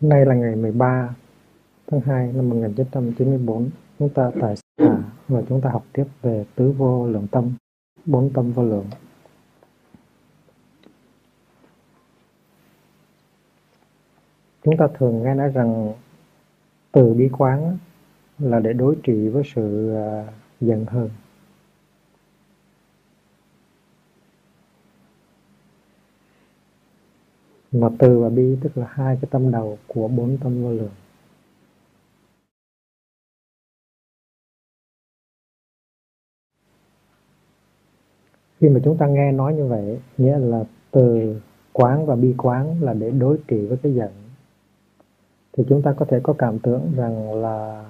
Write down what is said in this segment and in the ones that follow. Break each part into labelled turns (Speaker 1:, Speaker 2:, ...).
Speaker 1: Hôm nay là ngày 13 tháng 2 năm 1994. Chúng ta tại xã và chúng ta học tiếp về tứ vô lượng tâm, bốn tâm vô lượng. Chúng ta thường nghe nói rằng từ bi quán là để đối trị với sự à, giận hờn. Mà từ và bi tức là hai cái tâm đầu của bốn tâm vô lượng. Khi mà chúng ta nghe nói như vậy, nghĩa là từ quán và bi quán là để đối trị với cái giận. Thì chúng ta có thể có cảm tưởng rằng là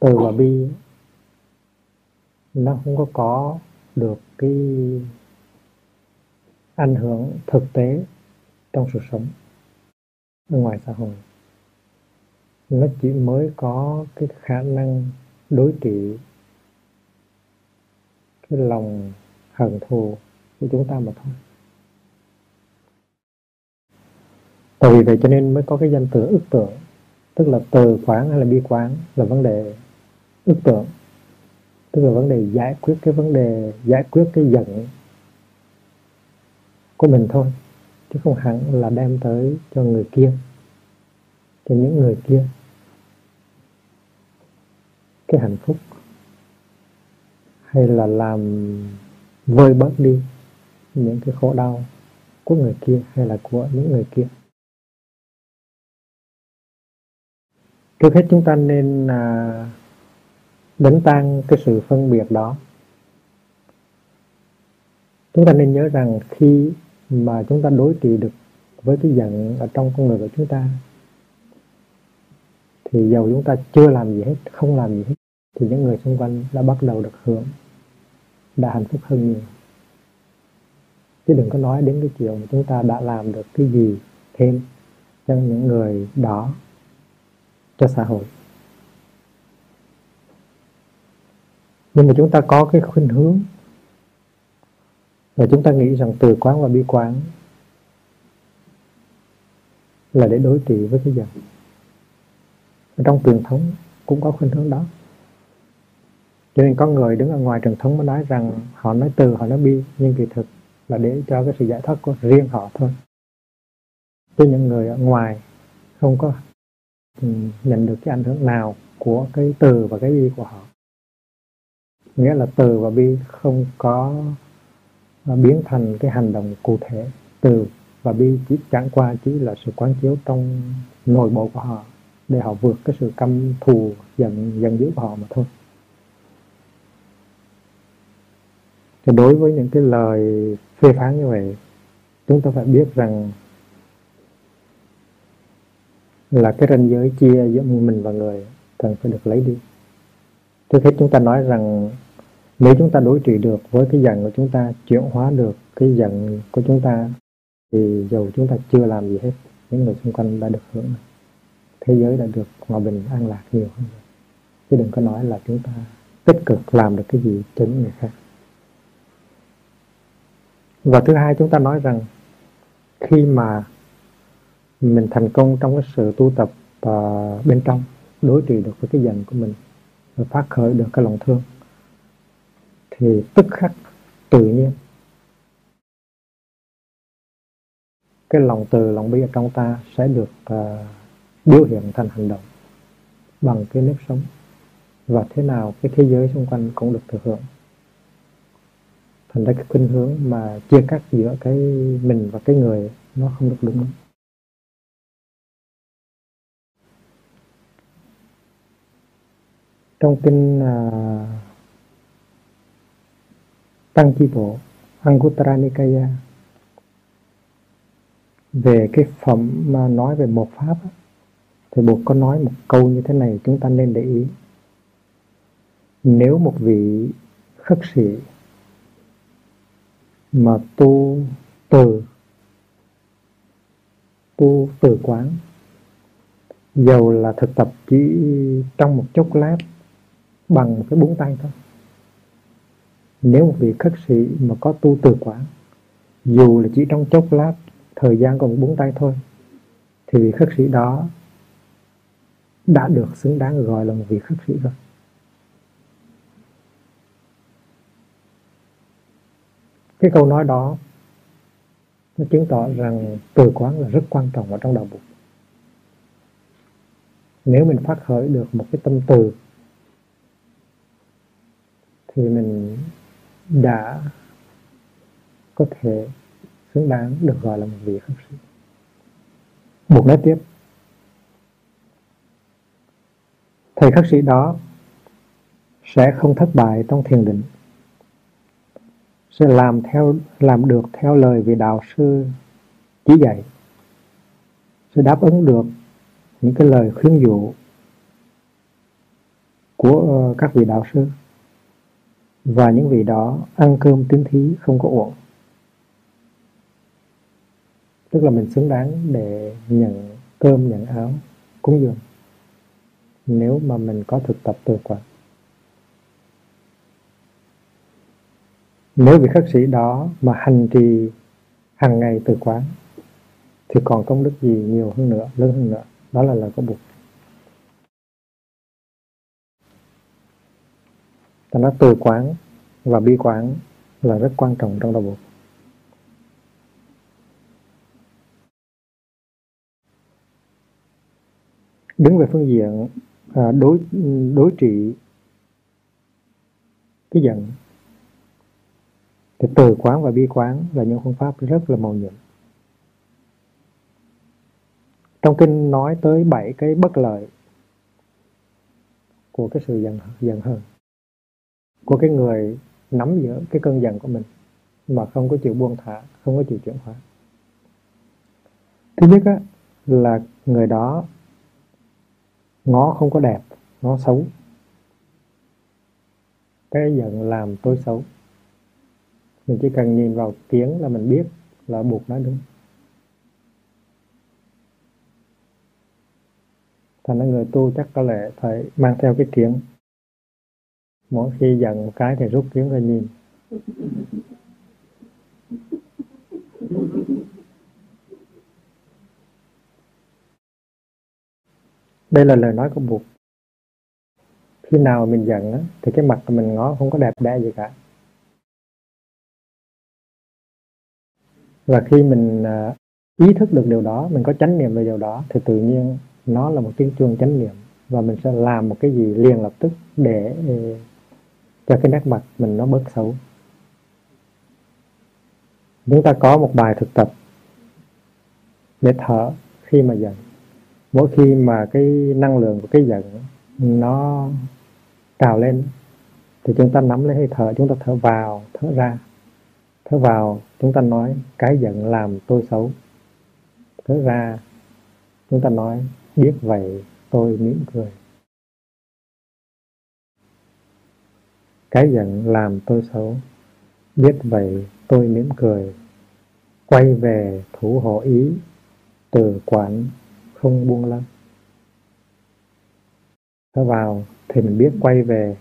Speaker 1: từ và bi nó không có có được cái ảnh hưởng thực tế trong sự sống ở ngoài xã hội. Nó chỉ mới có cái khả năng đối trị cái lòng hận thù của chúng ta mà thôi. Tại vì vậy cho nên mới có cái danh từ ức tưởng tức là từ quán hay là bi quán là vấn đề ức tưởng tức là vấn đề giải quyết cái vấn đề, giải quyết cái giận của mình thôi chứ không hẳn là đem tới cho người kia cho những người kia. Cái hạnh phúc hay là làm vơi bớt đi những cái khổ đau của người kia hay là của những người kia. Trước hết chúng ta nên à, đánh tan cái sự phân biệt đó. Chúng ta nên nhớ rằng khi mà chúng ta đối trị được với cái giận ở trong con người của chúng ta. Thì dầu chúng ta chưa làm gì hết, không làm gì hết, thì những người xung quanh đã bắt đầu được hưởng, đã hạnh phúc hơn nhiều. Chứ đừng có nói đến cái chuyện mà chúng ta đã làm được cái gì thêm cho những người đó, cho xã hội. Nhưng mà chúng ta có cái khuynh hướng và chúng ta nghĩ rằng từ quán và bi quán là để đối trị với cái giận trong truyền thống cũng có khuynh hướng đó. Cho nên có người đứng ở ngoài truyền thống mới nói rằng họ nói từ, họ nói bi, nhưng kỳ thực là để cho cái sự giải thoát của riêng họ thôi. Chứ những người ở ngoài không có ừ, nhận được cái ảnh hưởng nào của cái từ và cái bi của họ. Nghĩa là từ và bi không có biến thành cái hành động cụ thể từ và bi chỉ chẳng qua chỉ là sự quán chiếu trong nội bộ của họ để họ vượt cái sự căm thù giận giận dữ của họ mà thôi. Thì đối với những cái lời phê phán như vậy, chúng ta phải biết rằng là cái ranh giới chia giữa mình và người cần phải được lấy đi. Trước hết chúng ta nói rằng nếu chúng ta đối trị được với cái giận của chúng ta chuyển hóa được cái giận của chúng ta thì dù chúng ta chưa làm gì hết những người xung quanh đã được hưởng. Thế giới đã được hòa bình an lạc nhiều hơn chứ đừng có nói là chúng ta tích cực làm được cái gì cho những người khác. Và thứ hai chúng ta nói rằng khi mà mình thành công trong cái sự tu tập uh, bên trong đối trị được với cái giận của mình và phát khởi được cái lòng thương thì tức khắc tự nhiên. Cái lòng từ lòng bi ở trong ta sẽ được uh, biểu hiện thành hành động bằng cái nếp sống. Và thế nào cái thế giới xung quanh cũng được thừa hưởng thành ra cái khuynh hướng mà chia cắt giữa cái mình và cái người nó không được đúng. Trong kinh uh, tăng chi bộ Anguttara Nikaya về cái phẩm mà nói về một pháp thì buộc có nói một câu như thế này, chúng ta nên để ý. Nếu một vị khất sĩ mà tu từ tu từ quán, dầu là thực tập chỉ trong một chốc lát bằng cái bốn tay thôi nếu một vị khất sĩ mà có tu từ quán dù là chỉ trong chốc lát, thời gian còn bốn tay thôi, thì vị khất sĩ đó đã được xứng đáng gọi là một vị khất sĩ rồi. Cái câu nói đó nó chứng tỏ rằng từ quán là rất quan trọng ở trong đạo Phật nếu mình phát khởi được một cái tâm từ, thì mình đã có thể xứng đáng được gọi là một vị khất sĩ. Buộc nói tiếp. Thầy khất sĩ đó sẽ không thất bại trong thiền định, sẽ làm theo, làm được theo lời vị đạo sư chỉ dạy, sẽ đáp ứng được những cái lời khuyên dụ của ờ, các vị đạo sư và những vị đó ăn cơm tín thí không có uổng. Tức là mình xứng đáng để nhận cơm, nhận áo, cúng dường. Nếu mà mình có thực tập từ quán nếu vị khất sĩ đó mà hành trì hàng ngày từ quán, thì còn công đức gì nhiều hơn nữa, lớn hơn nữa? Đó là lời có Bụt. Ta nói từ quán và bi quán là rất quan trọng trong đạo buộc đứng về phương diện à, đối đối trị cái giận thì từ quán và bi quán là những phương pháp rất là màu nhiệm. Trong kinh nói tới bảy cái bất lợi của cái sự giận giận hờn của cái người nắm giữ cái cơn giận của mình mà không có chịu buông thả không có chịu chuyển hóa. Thứ nhất á, là người đó ngó không có đẹp nó xấu. Cái giận làm tôi xấu. Mình chỉ cần nhìn vào tiếng là mình biết là buộc nó đúng. Thành ra người tu chắc có lẽ phải mang theo cái tiếng mỗi khi giận một cái thì rút kiếm ra nhìn đây là lời nói của buộc. khi nào mình giận á, thì cái mặt của mình ngó không có đẹp đẽ gì cả và khi mình à, ý thức được điều đó mình có chánh niệm về điều đó thì tự nhiên nó là một tiếng chuông chánh niệm và mình sẽ làm một cái gì liền lập tức để cho cái nét mặt mình nó bớt xấu. Chúng ta có một bài thực tập để thở khi mà giận. Mỗi khi mà cái năng lượng của cái giận nó trào lên, thì chúng ta nắm lấy hơi thở, chúng ta thở vào, thở ra. Thở vào, chúng ta nói, cái giận làm tôi xấu. Thở ra, chúng ta nói, biết vậy, tôi mỉm cười. Cái giận làm tôi xấu. Biết vậy tôi mỉm cười, quay về thủ hộ ý, từ quản không buông lắm. Thở vào thì mình biết quay về,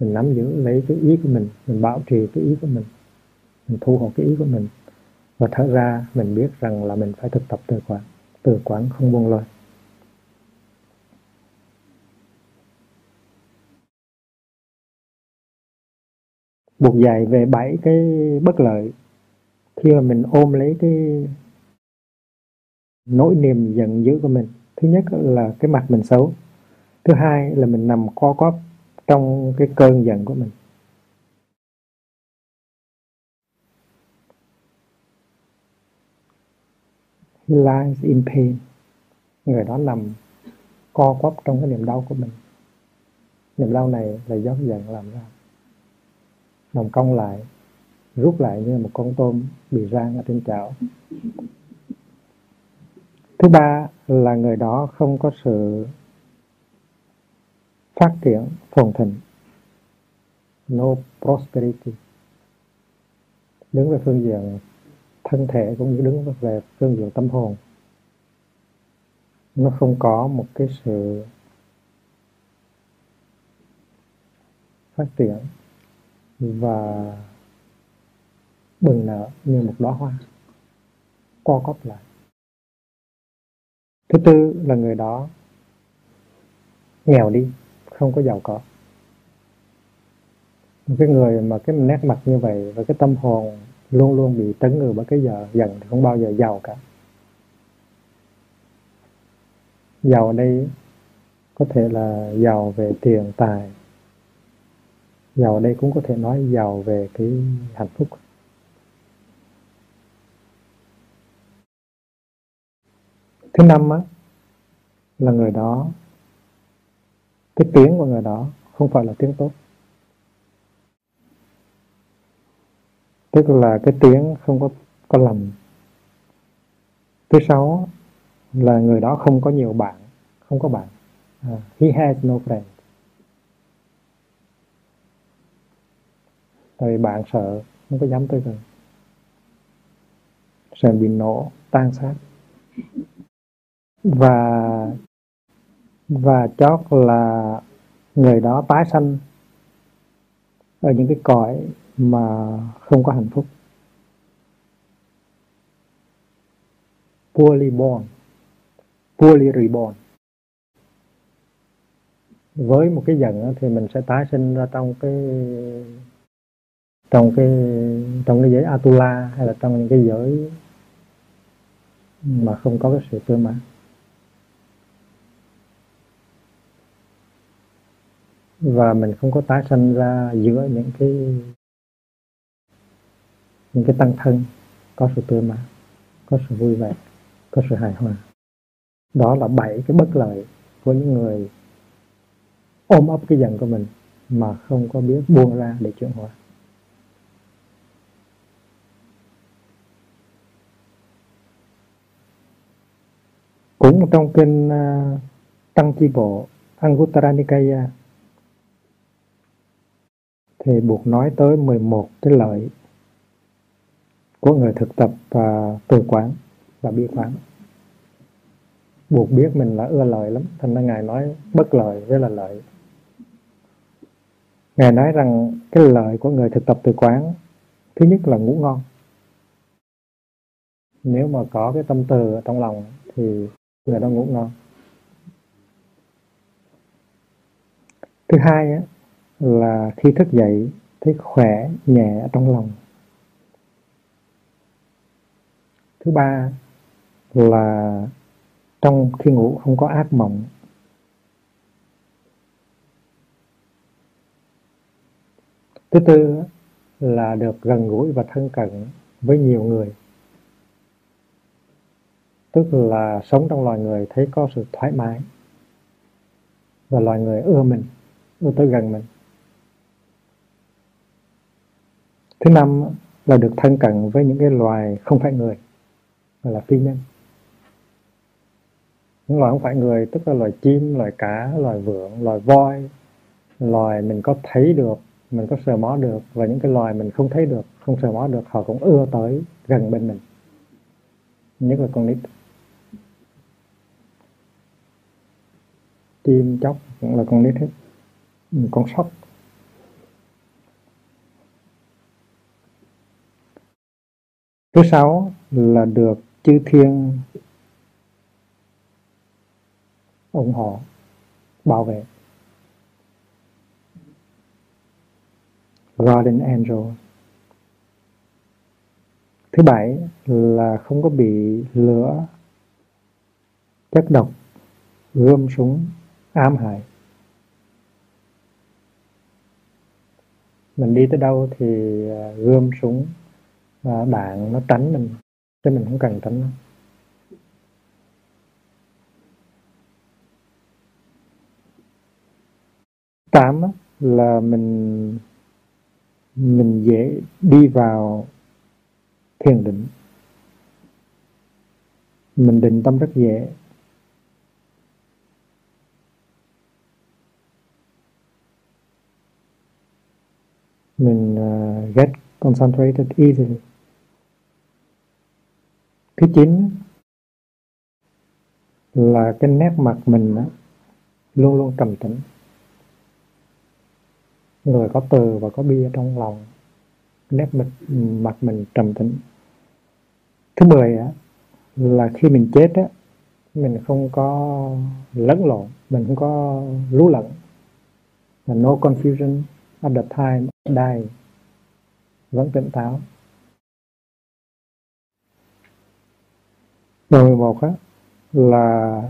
Speaker 1: mình nắm giữ lấy cái ý của mình mình bảo trì cái ý của mình mình thu hộ cái ý của mình. Và thở ra mình biết rằng là mình phải thực tập từ quán từ quán không buông lơi buộc dạy về bảy cái bất lợi khi mà mình ôm lấy cái nỗi niềm giận dữ của mình. Thứ nhất là cái mặt mình xấu. Thứ hai là mình nằm co quắp trong cái cơn giận của mình. He lies in pain. Người đó nằm co quắp trong cái niềm đau của mình. Niềm đau này là do giận làm ra nằm cong lại, rút lại như một con tôm bị rang ở trên chảo. Thứ ba là người đó không có sự phát triển phồn thịnh. No prosperity. Đứng về phương diện thân thể cũng như đứng về phương diện tâm hồn. Nó không có một cái sự phát triển và bừng nở như một đóa hoa, co cóp lại. Thứ tư là người đó nghèo đi, không có giàu có. Một cái người mà cái nét mặt như vậy và cái tâm hồn luôn luôn bị tấn ngừa bởi cái giờ dần thì không bao giờ giàu cả. Giàu ở đây có thể là giàu về tiền tài giàu ở đây cũng có thể nói giàu về cái hạnh phúc. Thứ năm á, là người đó cái tiếng của người đó không phải là tiếng tốt. Tức là cái tiếng không có có lầm. Thứ sáu là người đó không có nhiều bạn không có bạn. Uh, he has no friend tại vì bạn sợ không có dám tới gần. Sợ bị nổ, tan xác. Và và chót là người đó tái sanh ở những cái cõi mà không có hạnh phúc. Poorly born, poorly reborn. Với một cái giận thì mình sẽ tái sinh ra trong cái trong cái trong cái giới Atula hay là trong những cái giới mà không có cái sự tương mãn. Và mình không có tái sanh ra giữa những cái những cái tăng thân, có sự tươi mát có sự vui vẻ, có sự hài hòa. Đó là bảy cái bất lợi của những người ôm ấp cái giận của mình mà không có biết buông ra để chuyển hóa. Cũng trong kinh uh, à, tăng chi bộ Anguttara Nikaya thì buộc nói tới 11 cái lợi của người thực tập và từ quán và bi quán. Buộc biết mình là ưa lợi lắm thành ra ngài nói bất lợi với là lợi. Ngài nói rằng cái lợi của người thực tập từ quán thứ nhất là ngủ ngon. Nếu mà có cái tâm từ ở trong lòng thì người đó ngủ ngon. Thứ hai á, là khi thức dậy thấy khỏe nhẹ trong lòng. Thứ ba là trong khi ngủ không có ác mộng. Thứ tư là được gần gũi và thân cận với nhiều người tức là sống trong loài người, thấy có sự thoải mái. Và loài người ưa mình, ưa tới gần mình. Thứ năm là được thân cận với những cái loài không phải người, mà là phi nhân. Những loài không phải người, tức là loài chim, loài cá, loài vượn loài voi, loài mình có thấy được, mình có sờ mó được, và những cái loài mình không thấy được, không sờ mó được, họ cũng ưa tới gần bên mình. Nhất là con nít. Chim chóc cũng là con nít hết. Con sóc thứ sáu là được chư thiên ủng hộ, bảo vệ. Guardian Angel. Thứ bảy là không có bị lửa, chất độc gươm súng ám hại. Mình đi tới đâu thì à, gươm súng và đạn nó tránh mình, chứ mình không cần tránh nó. Tám là mình mình dễ đi vào thiền định. Mình định tâm rất dễ. Mình uh, get concentrated easily. Thứ chín là cái nét mặt mình đó, luôn luôn trầm tĩnh. Người có từ và có bi ở trong lòng nét mặt, mặt mình trầm tĩnh. Thứ mười á, là khi mình chết á, mình không có lẫn lộn mình không có lú lẫn. Là no confusion at the time die vẫn tỉnh táo. Điều 11 á, là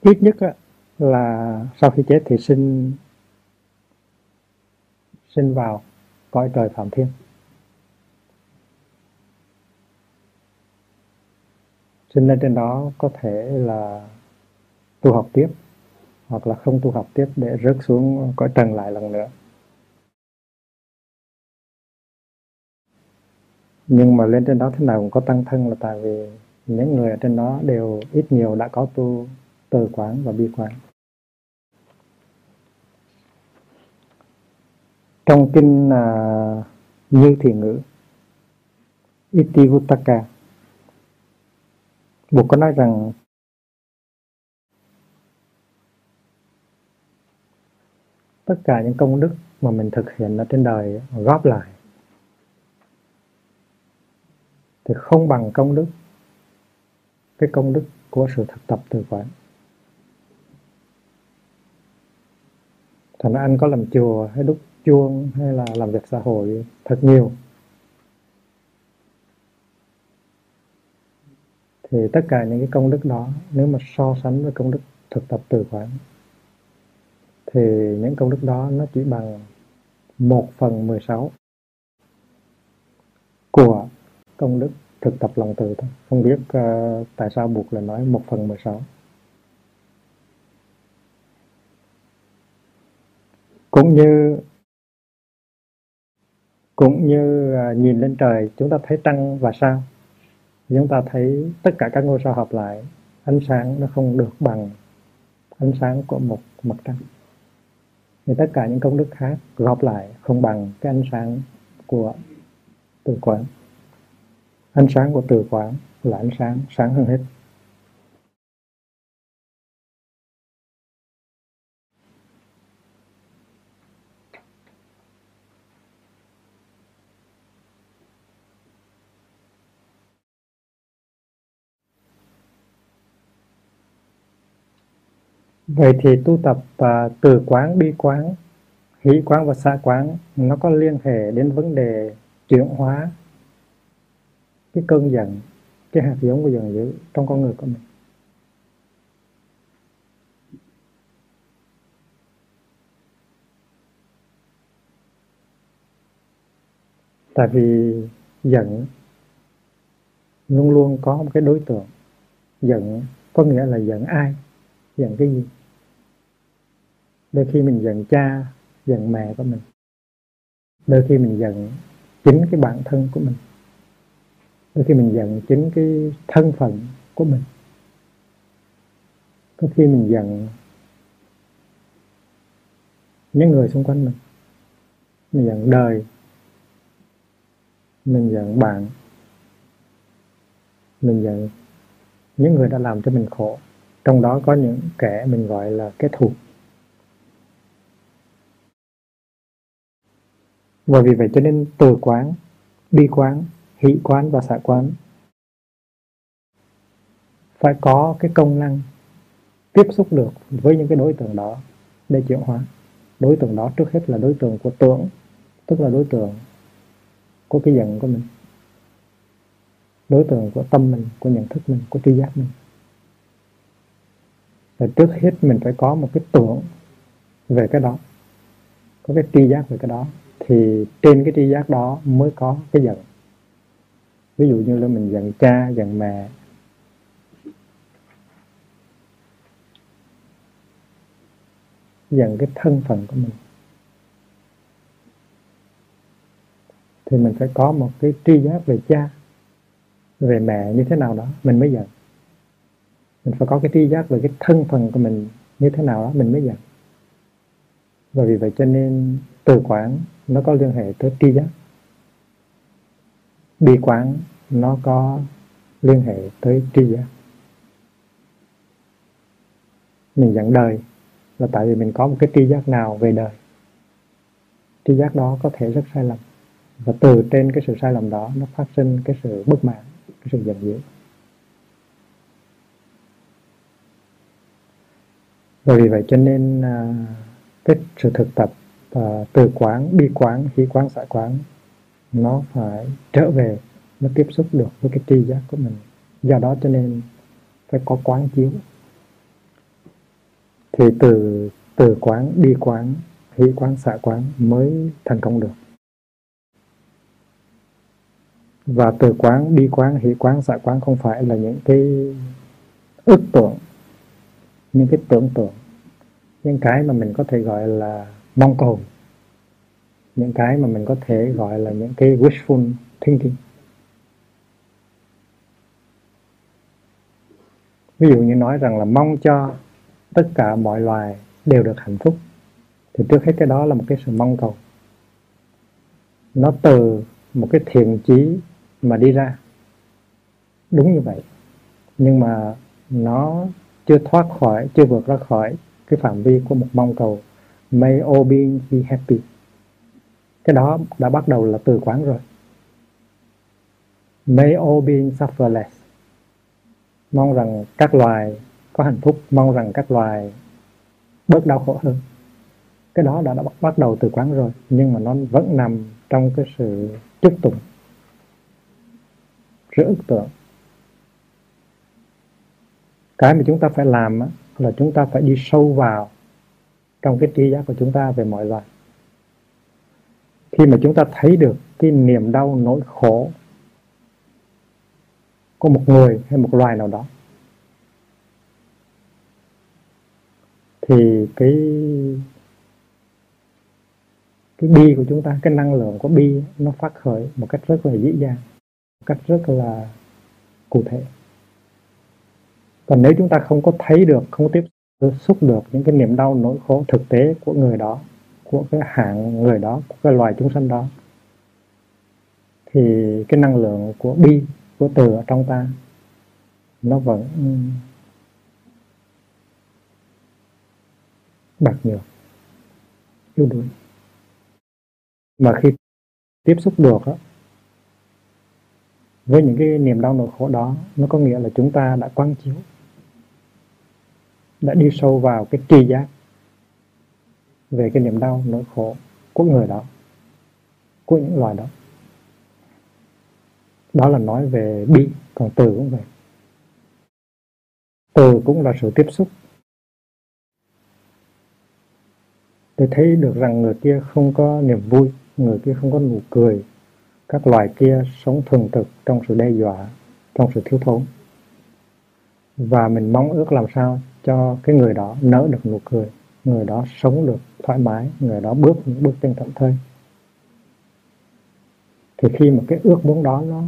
Speaker 1: ít nhất á, là sau khi chết thì sinh sinh vào cõi trời phạm thiên. Sinh lên trên đó có thể là tu học tiếp hoặc là không tu học tiếp để rớt xuống cõi trần lại lần nữa. Nhưng mà lên trên đó thế nào cũng có tăng thân là tại vì những người ở trên đó đều ít nhiều đã có tu, từ quán và bi quán. Trong kinh là như thị ngữ Itivutaka Bụt có nói rằng, tất cả những công đức mà mình thực hiện ở trên đời góp lại thì không bằng công đức. Cái công đức của sự thực tập từ quán thành ra anh có làm chùa hay đúc chuông hay là làm việc xã hội thật nhiều. Thì tất cả những cái công đức đó, nếu mà so sánh với công đức thực tập từ quán thì những công đức đó nó chỉ bằng một phần mười sáu của công đức thực tập lòng từ thôi. Không biết uh, tại sao buộc là nói một phần mười sáu. Cũng như cũng như uh, nhìn lên trời chúng ta thấy trăng và sao? Chúng ta thấy tất cả các ngôi sao hợp lại ánh sáng nó không được bằng ánh sáng của một mặt trăng. Thì tất cả những công đức khác góp lại không bằng cái ánh sáng của từ quán ánh sáng của từ quán là ánh sáng sáng hơn hết. Vậy thì tu tập uh, từ quán bi quán, hỷ quán và xa quán nó có liên hệ đến vấn đề chuyển hóa cái cơn giận, cái hạt giống của giận dữ trong con người của mình. Tại vì giận luôn luôn có một cái đối tượng. Giận có nghĩa là giận ai? Giận cái gì? đôi khi mình giận cha giận mẹ của mình đôi khi mình giận chính cái bản thân của mình đôi khi mình giận chính cái thân phận của mình. Có khi mình giận những người xung quanh mình. Mình giận đời. Mình giận bạn. Mình giận những người đã làm cho mình khổ. Trong đó có những kẻ mình gọi là kẻ thù. Và vì vậy cho nên từ quán, bi quán hỷ quán và xả quán. Phải có cái công năng tiếp xúc được với những cái đối tượng đó để chuyển hóa. Đối tượng đó trước hết là đối tượng của tưởng, tức là đối tượng của cái giận của mình. Đối tượng của tâm mình, của nhận thức mình, của tri giác mình. Và trước hết mình phải có một cái tưởng về cái đó, có cái tri giác về cái đó, thì trên cái tri giác đó mới có cái giận ví dụ như là mình giận cha, giận mẹ. Giận cái thân phận của mình. Thì mình phải có một cái tri giác về cha, về mẹ như thế nào đó, mình mới giận. Mình phải có cái tri giác về cái thân phận của mình như thế nào đó, mình mới giận. Và vì vậy cho nên từ quán nó có liên hệ tới tri giác bi quán nó có liên hệ tới tri giác mình dẫn đời là tại vì mình có một cái tri giác nào về đời. Tri giác đó có thể rất sai lầm. Và từ trên cái sự sai lầm đó nó phát sinh cái sự bất mãn cái sự giận dữ. Bởi vì vậy cho nên à, cái sự thực tập à, từ quán bi quán hỷ quán xã quán nó phải trở về, nó tiếp xúc được với cái tri giác của mình. Do đó cho nên phải có quán chiếu. Thì từ từ quán đi quán, hỷ quán xạ quán mới thành công được. Và từ quán đi quán, hỷ quán xạ quán không phải là những cái ước tưởng những cái tưởng tượng. Những cái mà mình có thể gọi là mong cầu những cái mà mình có thể gọi là những cái wishful thinking. Ví dụ như nói rằng là mong cho tất cả mọi loài đều được hạnh phúc, thì trước hết cái đó là một cái sự mong cầu. Nó từ một cái thiện chí mà đi ra. Đúng như vậy, nhưng mà nó chưa thoát khỏi, chưa vượt ra khỏi cái phạm vi của một mong cầu. May all beings be happy cái đó đã bắt đầu là từ quán rồi. May all beings suffer less. Mong rằng các loài có hạnh phúc mong rằng các loài bớt đau khổ hơn. Cái đó đã, đã bắt đầu từ quán rồi nhưng mà nó vẫn nằm trong cái sự chức tụng sự ức tượng. Cái mà chúng ta phải làm là chúng ta phải đi sâu vào trong cái trí giác của chúng ta về mọi loài khi mà chúng ta thấy được cái niềm đau, nỗi khổ của một người hay một loài nào đó, thì cái cái bi của chúng ta, cái năng lượng của bi nó phát khởi một cách rất là dễ dàng, một cách rất là cụ thể. Còn nếu chúng ta không có thấy được, không có tiếp xúc được những cái niềm đau, nỗi khổ thực tế của người đó của cái hạng người đó của cái loài chúng sanh đó thì cái năng lượng của bi của từ ở trong ta nó vẫn bạc nhược yếu đuối. Mà khi tiếp xúc được đó, với những cái niềm đau nỗi khổ đó nó có nghĩa là chúng ta đã quán chiếu đã đi sâu vào cái tri giác về cái niềm đau nỗi khổ của người đó, của những loài đó. Đó là nói về bị còn từ cũng vậy. Từ cũng là sự tiếp xúc. Để thấy được rằng người kia không có niềm vui, người kia không có nụ cười. Các loài kia sống thường trực trong sự đe dọa, trong sự thiếu thốn. Và mình mong ước làm sao cho cái người đó nở được nụ cười người đó sống được thoải mái, người đó bước những bước chân thảnh thơi. Thì khi mà cái ước muốn đó nó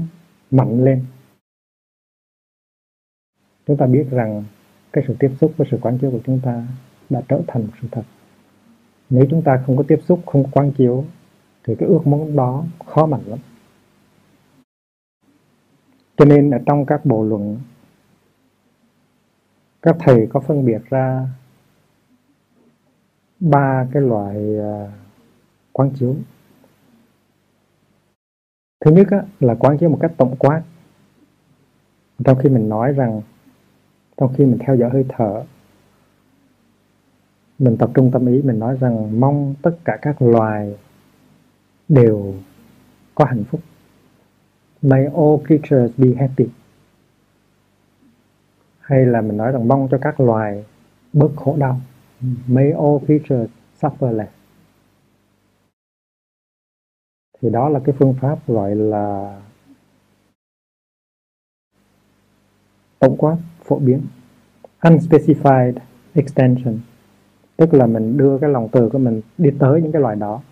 Speaker 1: mạnh lên, chúng ta biết rằng cái sự tiếp xúc với sự quán chiếu của chúng ta đã trở thành một sự thật. Nếu chúng ta không có tiếp xúc, không có quán chiếu, thì cái ước muốn đó khó mạnh lắm. Cho nên ở trong các bộ luận, các thầy có phân biệt ra ba cái loại à, quán chiếu. Thứ nhất á, là quán chiếu một cách tổng quát. Trong khi mình nói rằng trong khi mình theo dõi hơi thở mình tập trung tâm ý mình nói rằng mong tất cả các loài đều có hạnh phúc. May all creatures be happy. Hay là mình nói rằng mong cho các loài bớt khổ đau may all creatures suffer less. Thì đó là cái phương pháp gọi là tổng quát phổ biến unspecified extension. Tức là mình đưa cái lòng từ của mình đi tới những cái loài đó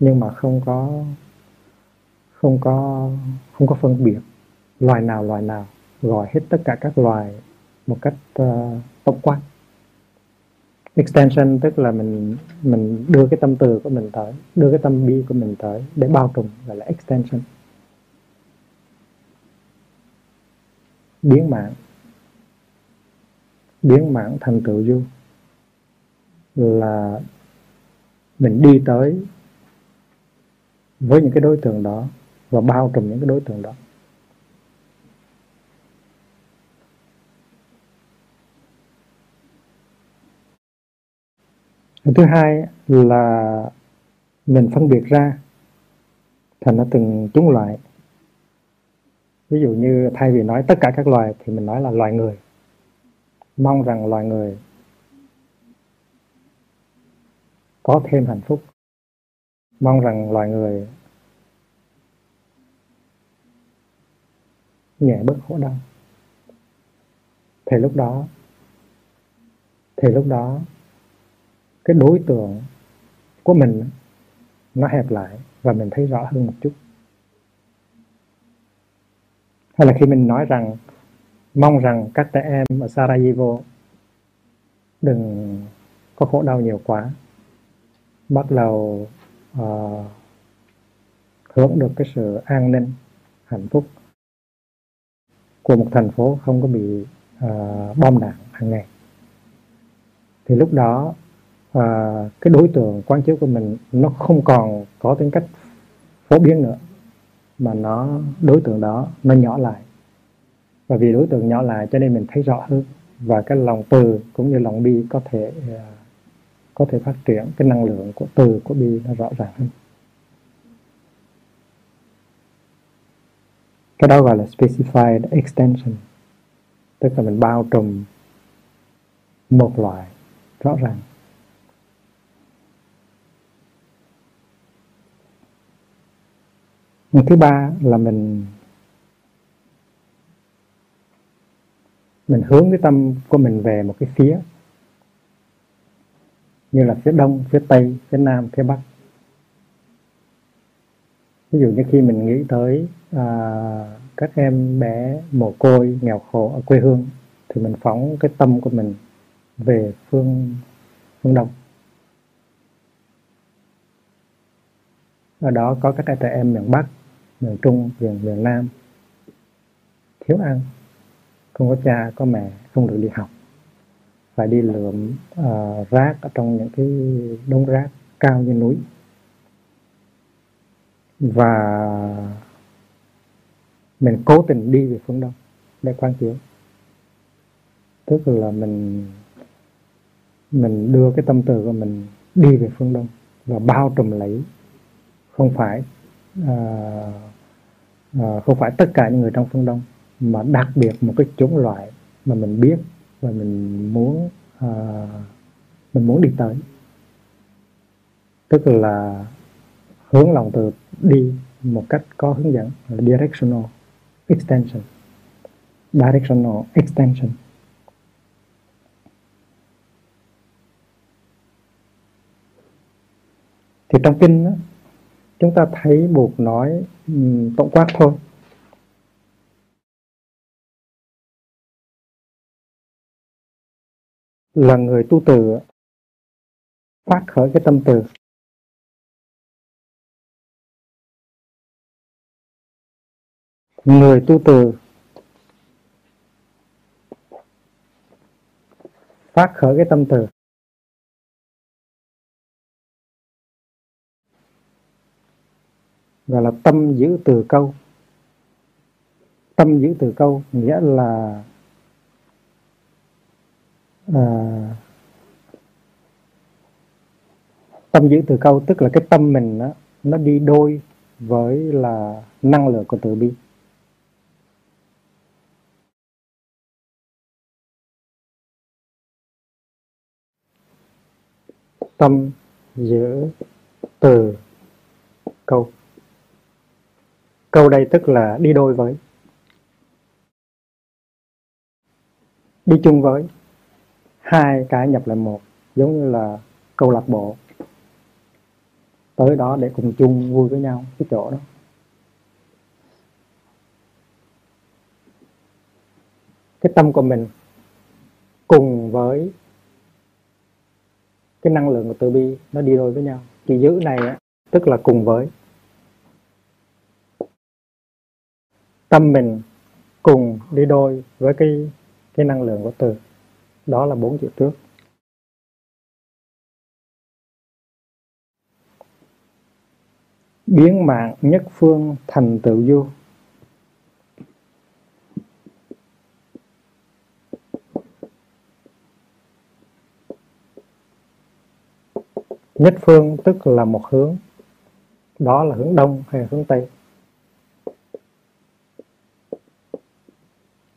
Speaker 1: nhưng mà không có không có không có phân biệt loài nào loài nào gọi hết tất cả các loài một cách uh, tổng quát extension, tức là mình mình đưa cái tâm từ của mình tới, đưa cái tâm bi của mình tới để bao trùm gọi là extension. Biến mạng. Biến mạng thành tựu du là mình đi tới với những cái đối tượng đó và bao trùm những cái đối tượng đó. Thứ hai là mình phân biệt ra thành nó từng chúng loại. Ví dụ như thay vì nói tất cả các loài thì mình nói là loài người. Mong rằng loài người có thêm hạnh phúc. Mong rằng loài người nhẹ bớt khổ đau. Thì lúc đó, thì lúc đó cái đối tượng của mình nó hẹp lại và mình thấy rõ hơn một chút. Hay là khi mình nói rằng mong rằng các trẻ em ở Sarajevo đừng có khổ đau nhiều quá bắt đầu uh, hưởng được cái sự an ninh hạnh phúc của một thành phố không có bị uh, bom đạn hàng ngày. Thì lúc đó à, cái đối tượng quán chiếu của mình nó không còn có tính cách phổ biến nữa mà nó đối tượng đó nó nhỏ lại. Và vì đối tượng nhỏ lại cho nên mình thấy rõ hơn và cái lòng từ cũng như lòng bi có thể à, có thể phát triển cái năng lượng của từ của bi nó rõ ràng hơn. Cái đó gọi là specified extension tức là mình bao trùm một loại rõ ràng. Thứ ba là mình mình hướng cái tâm của mình về một cái phía như là phía đông phía tây phía nam phía bắc. Ví dụ như khi mình nghĩ tới à, các em bé mồ côi nghèo khổ ở quê hương thì mình phóng cái tâm của mình về phương phương đông. Ở đó có các trẻ em miền bắc miền trung miền miền nam. Thiếu ăn không có cha có mẹ không được đi học. Phải đi lượm uh, rác ở trong những cái đống rác cao như núi. Và mình cố tình đi về phương đông để quan chiếu. Tức là mình mình đưa cái tâm từ của mình đi về phương đông và bao trùm lấy. Không phải uh, uh, không phải tất cả những người trong phương đông mà đặc biệt một cái chủng loại mà mình biết và mình muốn uh, mình muốn đi tới. Tức là hướng lòng từ đi một cách có hướng dẫn là directional extension. Directional extension. Thì trong kinh đó, chúng ta thấy buộc nói um, tổng quát thôi. Là người tu từ phát khởi cái tâm từ. Người tu từ phát khởi cái tâm từ. Gọi là tâm giữ từ câu. Tâm giữ từ câu nghĩa là à, tâm giữ từ câu tức là cái tâm mình đó, nó đi đôi với là năng lượng của từ bi. Tâm giữ từ câu câu đây tức là đi đôi với. Đi chung với. Hai cái nhập lại một giống như là câu lạc bộ. Tới đó để cùng chung vui với nhau cái chỗ đó. Cái tâm của mình cùng với cái năng lượng của từ bi nó đi đôi với nhau. Chữ giữ này á, tức là cùng với. Tâm mình cùng đi đôi với cái cái năng lượng của từ. Đó là bốn chữ trước biến mạng nhất phương thành tựu du nhất phương tức là một hướng. Đó là hướng đông hay hướng tây.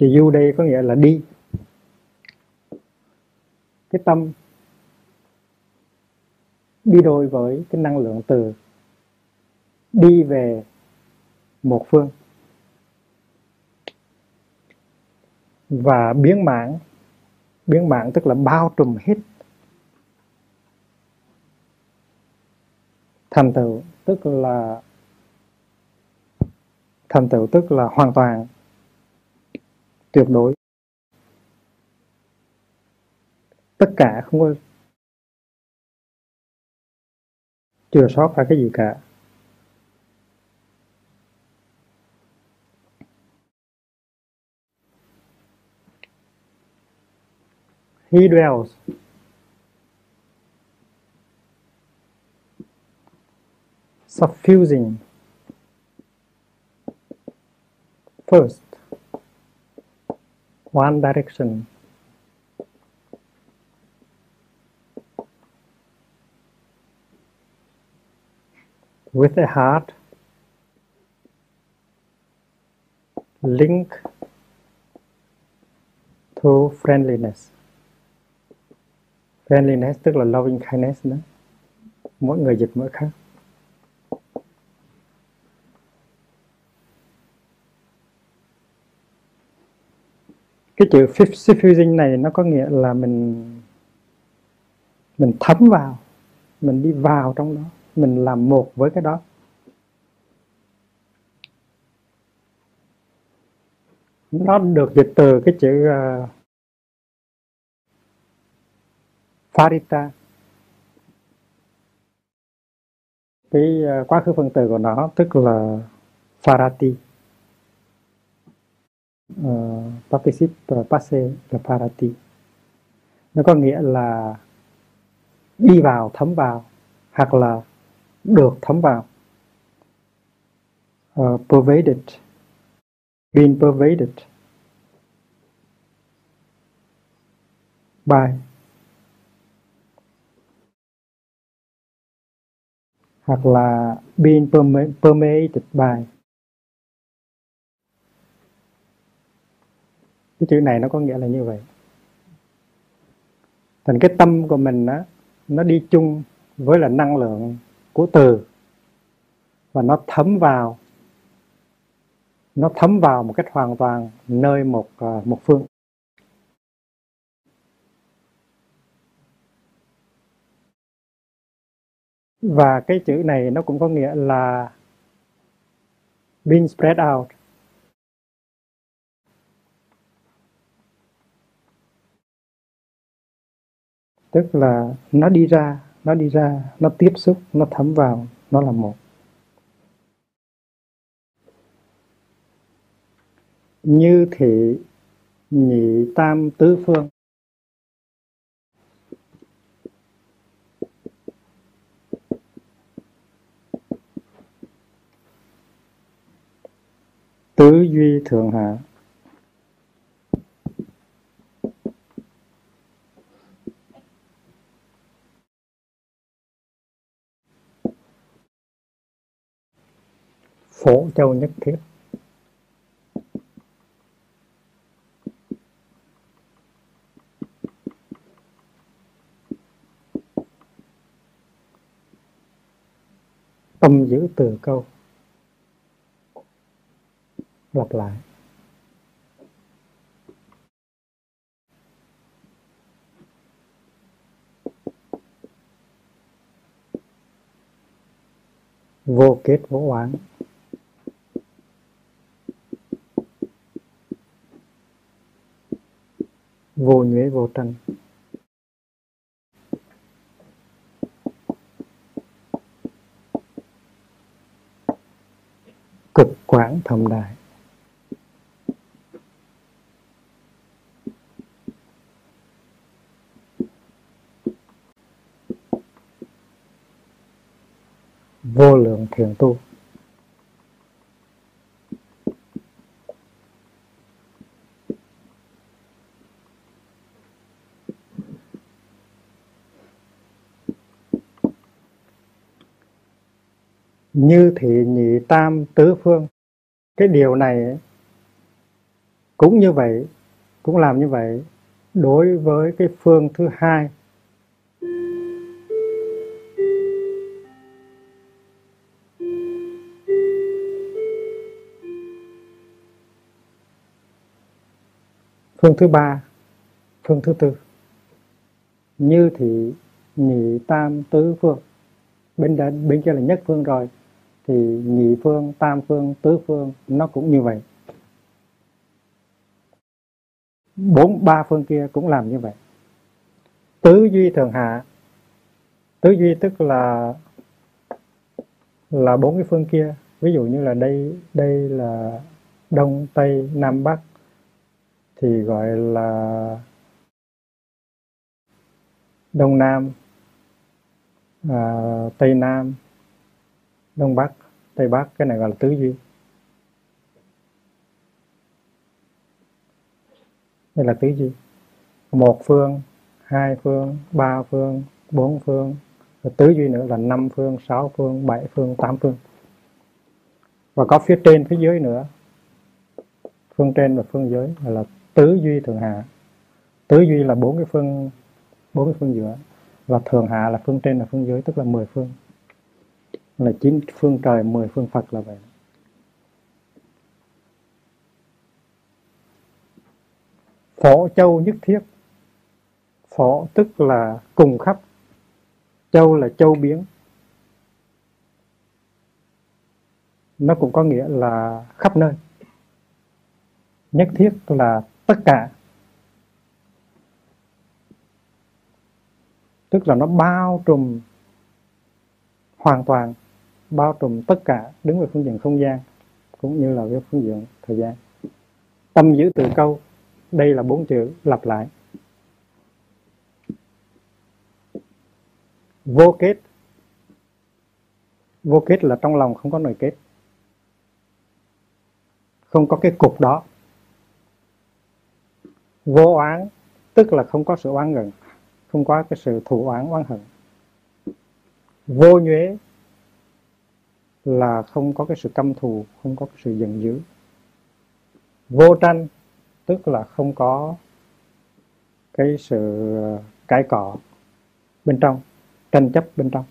Speaker 1: Thì du đây có nghĩa là đi. Cái tâm đi đôi với cái năng lượng từ đi về một phương và biến mạng. Biến mạng tức là bao trùm hết thành tựu, tức là thành tựu tức là hoàn toàn tuyệt đối. Tất cả không có chưa sót ra cái gì cả. He dwells. Suffusing. First one direction. With a heart, link to friendliness. Friendliness tức là loving kindness đó mỗi người dịch mỗi khác. Cái chữ suffusing này nó có nghĩa là mình mình thấm vào mình đi vào trong đó mình làm một với cái đó. Nó được dịch từ cái chữ uh, Farita. Cái uh, quá khứ phân từ của nó tức là Farati uh, participe ờ, passé là nó có nghĩa là đi vào thấm vào hoặc là được thấm vào. Uh, pervaded. Been pervaded. By. Hoặc là being permeated by. Cái chữ này nó có nghĩa là như vậy. Thành cái tâm của mình á, nó đi chung với là năng lượng của từ. Và nó thấm vào, nó thấm vào một cách hoàn toàn nơi một à, một phương. Và cái chữ này nó cũng có nghĩa là being spread out. Tức là nó đi ra, nó đi ra, nó tiếp xúc, nó thấm vào, nó là một. Như thị nhị tam tứ phương. Tứ duy thượng hạ. Phổ châu nhất thiết. Tâm giữ từ câu. Lặp lại. Vô kết vô oán. Vô nhuế vô tranh cực quảng thầm đại. Vô lượng thiền tu. Như thị nhị tam tứ phương. Cái điều này cũng như vậy, cũng làm như vậy đối với cái phương thứ hai. Phương thứ ba, phương thứ tư. Như thị nhị tam tứ phương. Bên đã bên kia là nhất phương rồi thì nhị phương tam phương tứ phương nó cũng như vậy. Bốn ba phương kia cũng làm như vậy. Tứ duy thường hạ. Tứ duy tức là là bốn cái phương kia. Ví dụ như là đây đây là đông tây nam bắc. Thì gọi là đông nam à, tây nam đông bắc, tây bắc, cái này gọi là tứ duy đây là tứ duy một phương, hai phương, ba phương, bốn phương. Rồi tứ duy nữa là năm phương, sáu phương, bảy phương, tám phương. Và có phía trên, phía dưới nữa. Phương trên và phương dưới là tứ duy thượng hạ. Tứ duy là bốn cái phương, bốn cái phương giữa. Và thượng hạ là phương trên và phương dưới, tức là mười phương là chín phương trời, mười phương Phật là vậy. Phổ châu nhất thiết. Phổ tức là cùng khắp. Châu là châu biến. Nó cũng có nghĩa là khắp nơi. Nhất thiết là tất cả. Tức là nó bao trùm hoàn toàn bao trùm tất cả đứng về phương diện không gian cũng như là về phương diện thời gian. Tâm giữ từ câu, đây là bốn chữ lặp lại. Vô kết. Vô kết là trong lòng không có nội kết. Không có cái cục đó. Vô oán, tức là không có sự oán gần không có cái sự thù oán oán hận. Vô nhuế là không có cái sự căm thù không có cái sự giận dữ. Vô tranh tức là không có cái sự ờ, cãi cọ bên trong tranh chấp bên trong.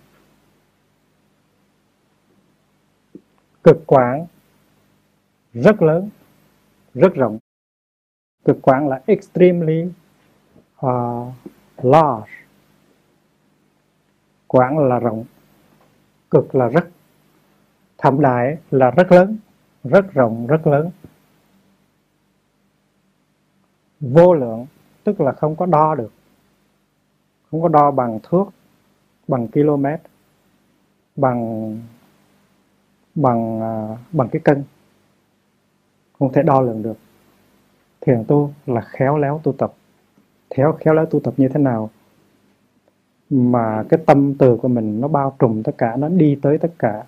Speaker 1: Cực quảng rất lớn rất rộng. Cực quảng là extremely uh, large. Quảng là rộng cực là rất thậm đại là rất lớn, rất rộng, rất lớn. Vô lượng, tức là không có đo được. Không có đo bằng thước, bằng km bằng bằng à, bằng cái cân. Không thể đo lường được. Thiền tu là khéo léo tu tập. Khéo khéo léo tu tập như thế nào? Mà cái tâm từ của mình nó bao trùm tất cả, nó đi tới tất cả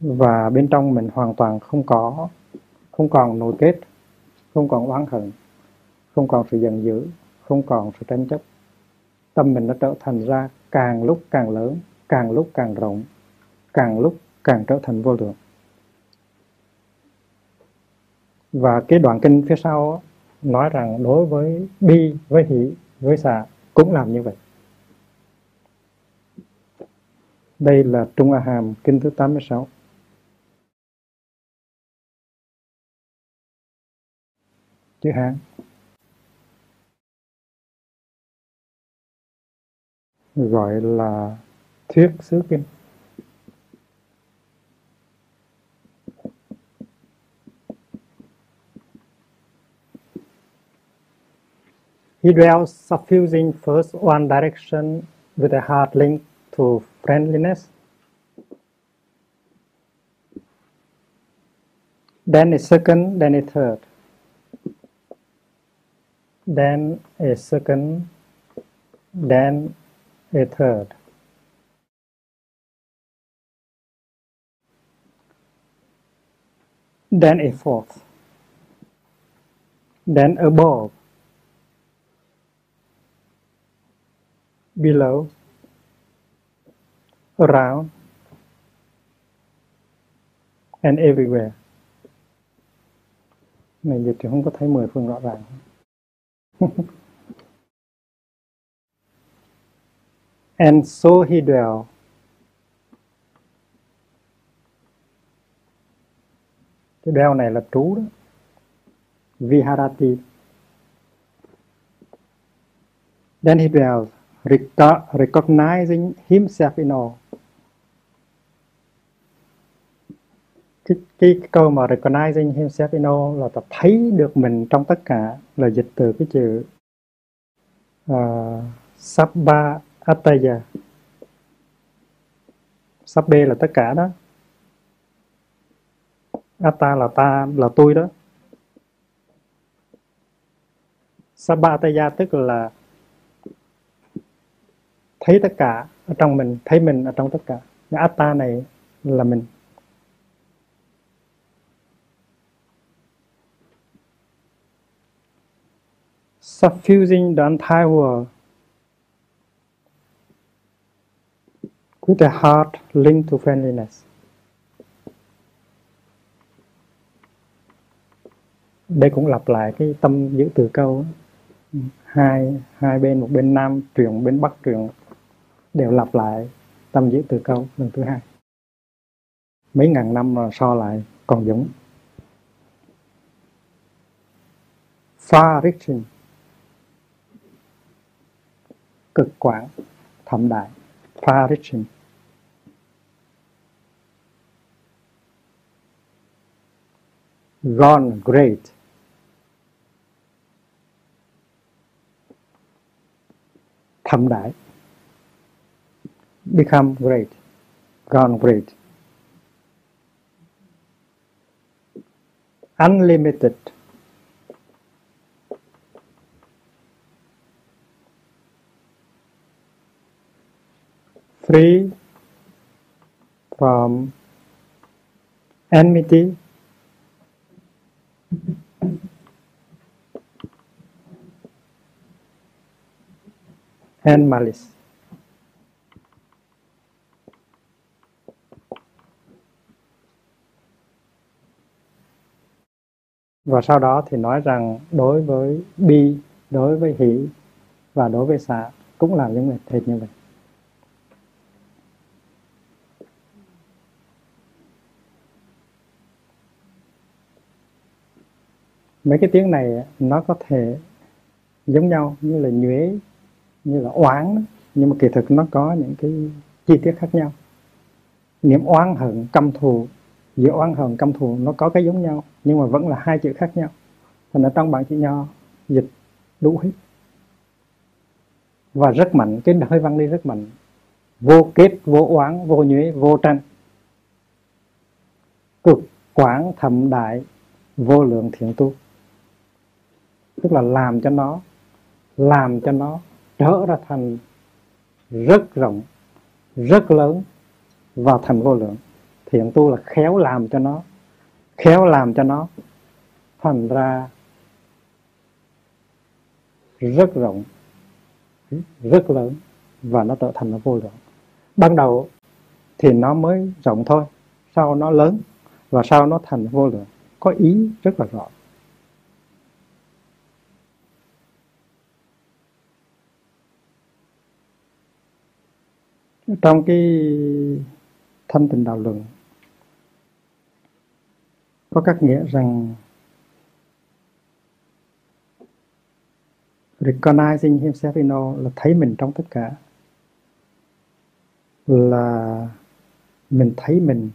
Speaker 1: và bên trong mình hoàn toàn không có, không còn nối kết, không còn oán hận, không còn sự giận dữ, không còn sự tranh chấp. Tâm mình nó trở thành ra càng lúc càng lớn, càng lúc càng rộng, càng lúc càng trở thành vô lượng. Và cái đoạn kinh phía sau nói rằng đối với bi, với hỷ, với xạ cũng làm như vậy. Đây là Trung A Hàm kinh thứ 86 Hán gọi là thuyết xứ kinh He dwells suffusing first one direction with a heart link to friendliness, then a second, then a third, then a second, then a third. Then a fourth, then above, below, around,
Speaker 2: and everywhere. Này dịch thì không có thấy mười phương rõ ràng. and so he dwell. Cái đeo này là trú đó viharati. Then he dwells. Recognizing himself in all cái, câu mà recognizing himself in all là ta thấy được mình trong tất cả là dịch từ cái chữ uh, sabba ataya. Sabbe là tất cả đó. Atta là ta là tôi đó. Sabba ataya tức là thấy tất cả ở trong mình thấy mình ở trong tất cả. Cái atta này là mình. Suffusing the entire world with a heart linked to friendliness. Đây cũng lặp lại cái tâm giữ từ câu hai hai bên, một bên nam truyền bên bắc truyền đều lặp lại tâm giữ từ câu lần thứ hai. Mấy ngàn năm mà so lại còn giống. Far reaching cực quảng thậm đại far reaching gone great thậm đại become great gone great unlimited free from enmity and malice. Và sau đó thì nói rằng đối với bi, đối với hỷ và đối với xả cũng làm những hệt như vậy. Mấy cái tiếng này nó có thể giống nhau như là nhuế, như là oán nhưng mà kỳ thực nó có những cái chi tiết khác nhau. Niệm oán hận căm thù, giữa oán hận căm thù nó có cái giống nhau, nhưng mà vẫn là hai chữ khác nhau. Thành ở trong bản chữ nho dịch đủ hết. Và rất mạnh, cái hơi văn đi rất mạnh. Vô kết, vô oán vô nhuế, vô tranh. Cực quảng thầm đại, vô lượng thiện tu tức là làm cho nó, làm cho nó trở ra thành rất rộng, rất lớn và thành vô lượng. Thiện tu là khéo làm cho nó, khéo làm cho nó thành ra rất rộng, rất lớn và nó trở thành nó vô lượng. Ban đầu thì nó mới rộng thôi, sau nó lớn và sau nó thành vô lượng. Có ý rất là rõ. Trong cái thanh tịnh đạo luận, có các nghĩa rằng recognizing himself in all là thấy mình trong tất cả, là mình thấy mình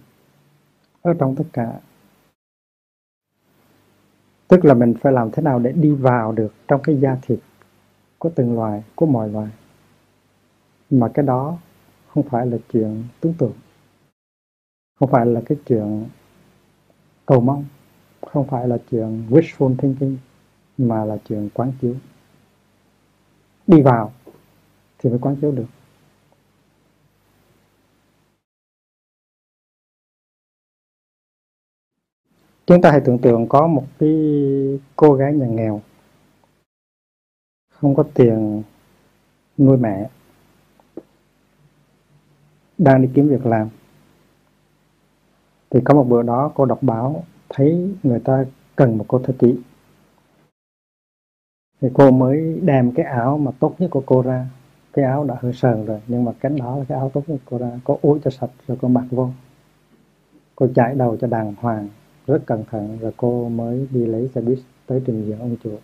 Speaker 2: ở trong tất cả. Tức là mình phải làm thế nào để đi vào được trong cái da thịt của từng loài, của mọi loài. Mà cái đó không phải là chuyện tưởng tượng. Không phải là cái chuyện cầu mong. Không phải là chuyện wishful thinking, mà là chuyện quán chiếu. Đi vào thì mới quán chiếu được. Chúng ta hãy tưởng tượng có một cái cô gái nhà nghèo, không có tiền nuôi mẹ đang đi kiếm việc làm. Thì có một bữa đó cô đọc báo, thấy người ta cần một cô thư ký. Thì cô mới đem cái áo mà tốt nhất của cô ra. Cái áo đã hơi sờn rồi, nhưng mà cái đó là cái áo tốt nhất của cô ra. Cô ủi cho sạch rồi cô mặc vô. Cô chạy đầu cho đàng hoàng, rất cẩn thận, rồi cô mới đi lấy xe buýt tới trình diện ông chủ.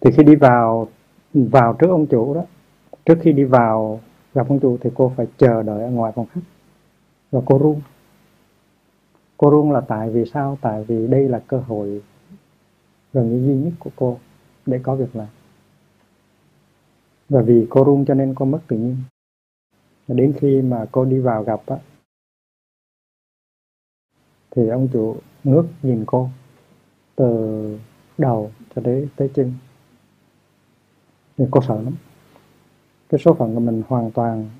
Speaker 2: Thì khi đi vào vào trước ông chủ đó. Trước khi đi vào gặp ông chủ thì cô phải chờ đợi ở ngoài phòng khách. Và cô run. Cô run là tại vì sao? Tại vì đây là cơ hội gần như duy nhất của cô để có việc làm. Và vì cô run cho nên cô mất tự nhiên. Đến khi mà cô đi vào gặp á, thì ông chủ ngước nhìn cô từ đầu cho đến tới chân thì cô sợ lắm. Cái số phận của mình hoàn toàn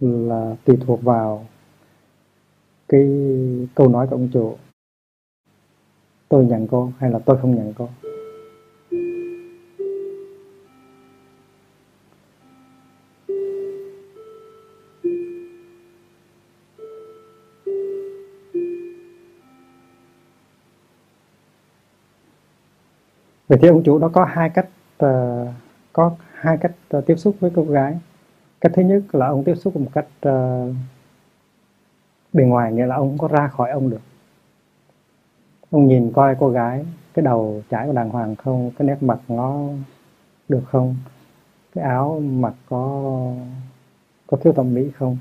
Speaker 2: là tùy thuộc vào cái câu nói của ông chủ. Tôi nhận cô hay là tôi không nhận cô? Vậy thì ông chủ đó có hai cách uh, có hai cách uh, tiếp xúc với cô gái. Cách thứ nhất là ông tiếp xúc một cách uh, bề ngoài nghĩa là ông không có ra khỏi ông được. Ông nhìn coi cô gái cái đầu chải có đàng hoàng không, cái nét mặt nó được không, cái áo mặc có có thiếu thẩm mỹ không.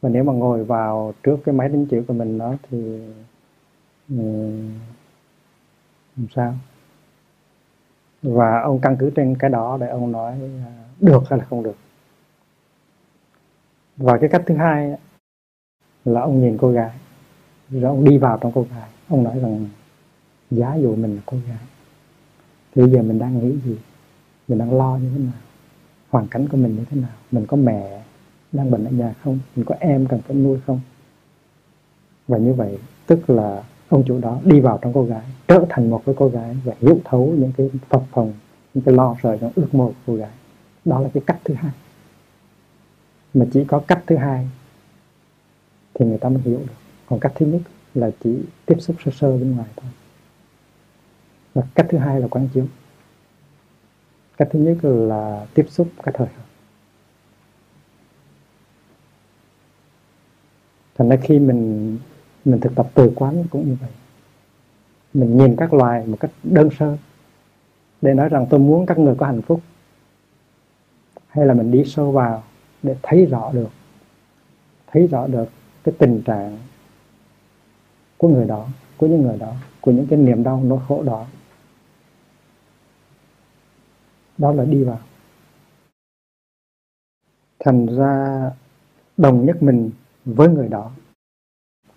Speaker 2: Và nếu mà ngồi vào trước cái máy đánh chữ của mình đó thì um, làm sao? Và ông căn cứ trên cái đó để ông nói à, được hay là không được. Và cái cách thứ hai là ông nhìn cô gái, rồi ông đi vào trong cô gái. Ông nói rằng, giá dụ mình là cô gái, thì bây giờ mình đang nghĩ gì? Mình đang lo như thế nào? Hoàn cảnh của mình như thế nào? Mình có mẹ đang bệnh ở nhà không? Mình có em cần phải nuôi không? Và như vậy, tức là ông chủ đó đi vào trong cô gái, trở thành một cái cô gái và hiểu thấu những cái phập phồng, những cái lo sợ, những ước mơ của cô gái. Đó là cái cách thứ hai. Mà chỉ có cách thứ hai thì người ta mới hiểu được. Còn cách thứ nhất là chỉ tiếp xúc sơ sơ bên ngoài thôi. Và cách thứ hai là quán chiếu. Cách thứ nhất là tiếp xúc cái thời hợp thành ra khi mình mình thực tập từ quán cũng như vậy. Mình nhìn các loài một cách đơn sơ, để nói rằng tôi muốn các người có hạnh phúc, hay là mình đi sâu vào để thấy rõ được, thấy rõ được cái tình trạng của người đó, của những người đó, của những cái niềm đau nỗi khổ đó. Đó là đi vào. Thành ra đồng nhất mình với người đó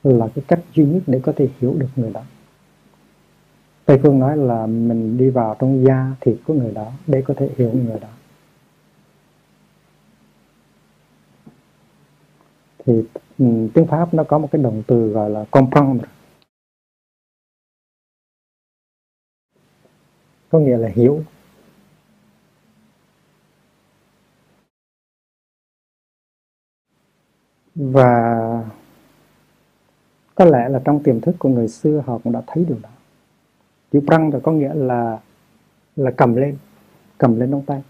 Speaker 2: là cái cách duy nhất để có thể hiểu được người đó. Tây Phương nói là mình đi vào trong da thịt của người đó để có thể hiểu người đó. Thì um, tiếng Pháp nó có một cái động từ gọi là comprendre. Có nghĩa là hiểu. Và có lẽ là trong tiềm thức của người xưa họ cũng đã thấy điều đó. Chữ prăng là có nghĩa là là cầm lên cầm lên trong tay.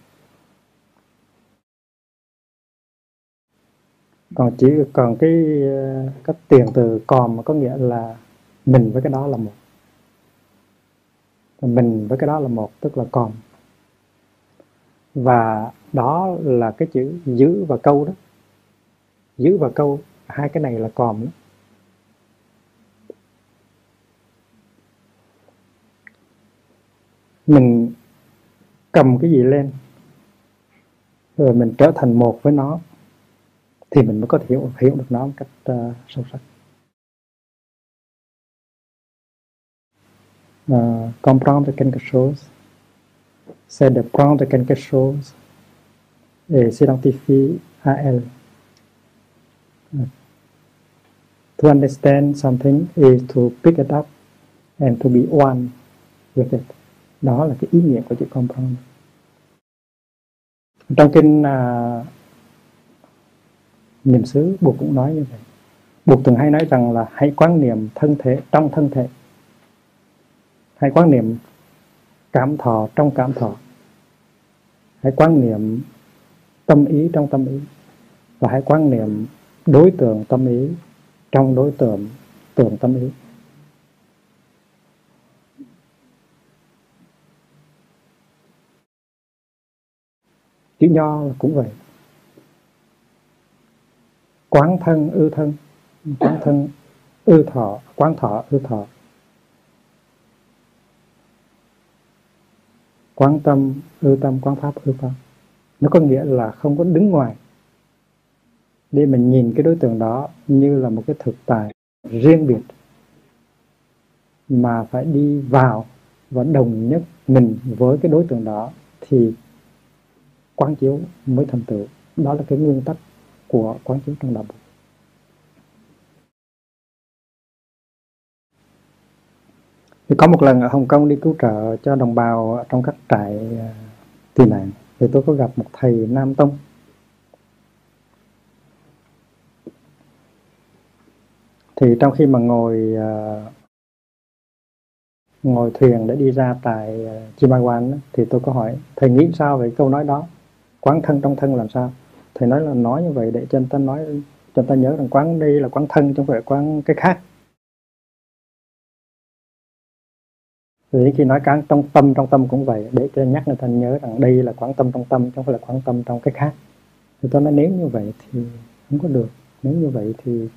Speaker 2: Còn chỉ còn cái ờ, cái tiền từ còm có nghĩa là mình với cái đó là một. Mình với cái đó là một, tức là còm và đó là cái chữ giữ và câu đó. Giữ và câu, hai cái này là còm đó. Mình cầm cái gì lên rồi mình trở thành một với nó thì mình mới có thể hiểu, hiểu được nó một cách uh, sâu sắc. Uh, comprendre quelque chose c'est de prendre quelque chose et s'identifier à elle uh, to understand something is to pick it up and to be one with it đó là cái ý nghĩa của chữ compound trong kinh à, niệm xứ buộc cũng nói như vậy. Buộc thường hay nói rằng là hãy quán niệm thân thể trong thân thể. Hãy quán niệm cảm thọ trong cảm thọ. Hãy quán niệm tâm ý trong tâm ý. Và hãy quán niệm đối tượng tâm ý trong đối tượng tưởng tâm ý. Chữ nho cũng vậy. Quán thân, ư thân. Quán thân, ư thọ. Quán thọ, ư thọ. Quán tâm, ư tâm. Quán pháp, ư pháp. Nó có nghĩa là không có đứng ngoài. Để mình nhìn cái đối tượng đó như là một cái thực tại riêng biệt, mà phải đi vào và đồng nhất mình với cái đối tượng đó, thì quán chiếu mới thành tựu. Đó là cái nguyên tắc của quán chiếu trong đạo Phật thì có một lần ở Hồng Kông đi cứu trợ cho đồng bào trong các trại à, tị nạn thì tôi có gặp một thầy Nam Tông. Thì trong khi mà ngồi à, ngồi thuyền để đi ra tại uh, Chimawan thì tôi có hỏi thầy nghĩ sao về câu nói đó? Quán thân trong thân làm sao? Thầy nói là nói như vậy để cho người ta nói, cho ta nhớ rằng quán đây là quán thân chứ không phải quán cái khác. Vì khi nói quán trong tâm trong tâm cũng vậy, để cho nhắc người ta nhớ rằng đây là quán tâm trong tâm chứ không phải là quán tâm trong cái khác. Thì tôi nói nếu như vậy thì không có được, nếu như vậy thì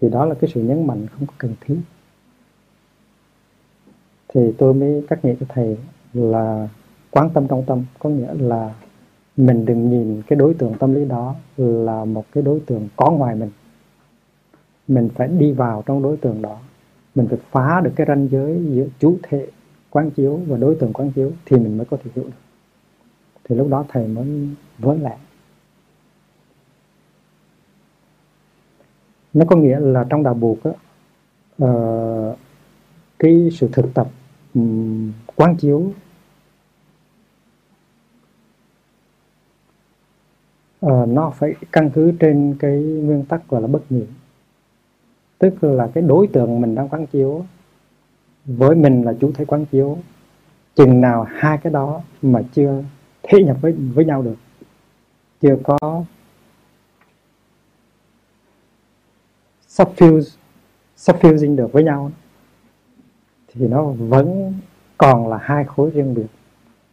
Speaker 2: thì đó là cái sự nhấn mạnh không có cần thiết. Thì tôi mới cắt nghĩa cho thầy là quán tâm trong tâm có nghĩa là mình đừng nhìn cái đối tượng tâm lý đó là một cái đối tượng có ngoài mình. Mình phải đi vào trong đối tượng đó. Mình phải phá được cái ranh giới giữa chủ thể quán chiếu và đối tượng quán chiếu thì mình mới có thể hiểu được. Thì lúc đó thầy mới vỡ lại. Nó có nghĩa là trong đạo buộc á uh, cái sự thực tập um, quán chiếu uh, nó phải căn cứ trên cái nguyên tắc gọi là bất nhiễm. Tức là cái đối tượng mình đang quán chiếu với mình là chủ thể quán chiếu chừng nào hai cái đó mà chưa thể nhập với với nhau được chưa có suffuse suffusing được với nhau thì nó vẫn còn là hai khối riêng biệt.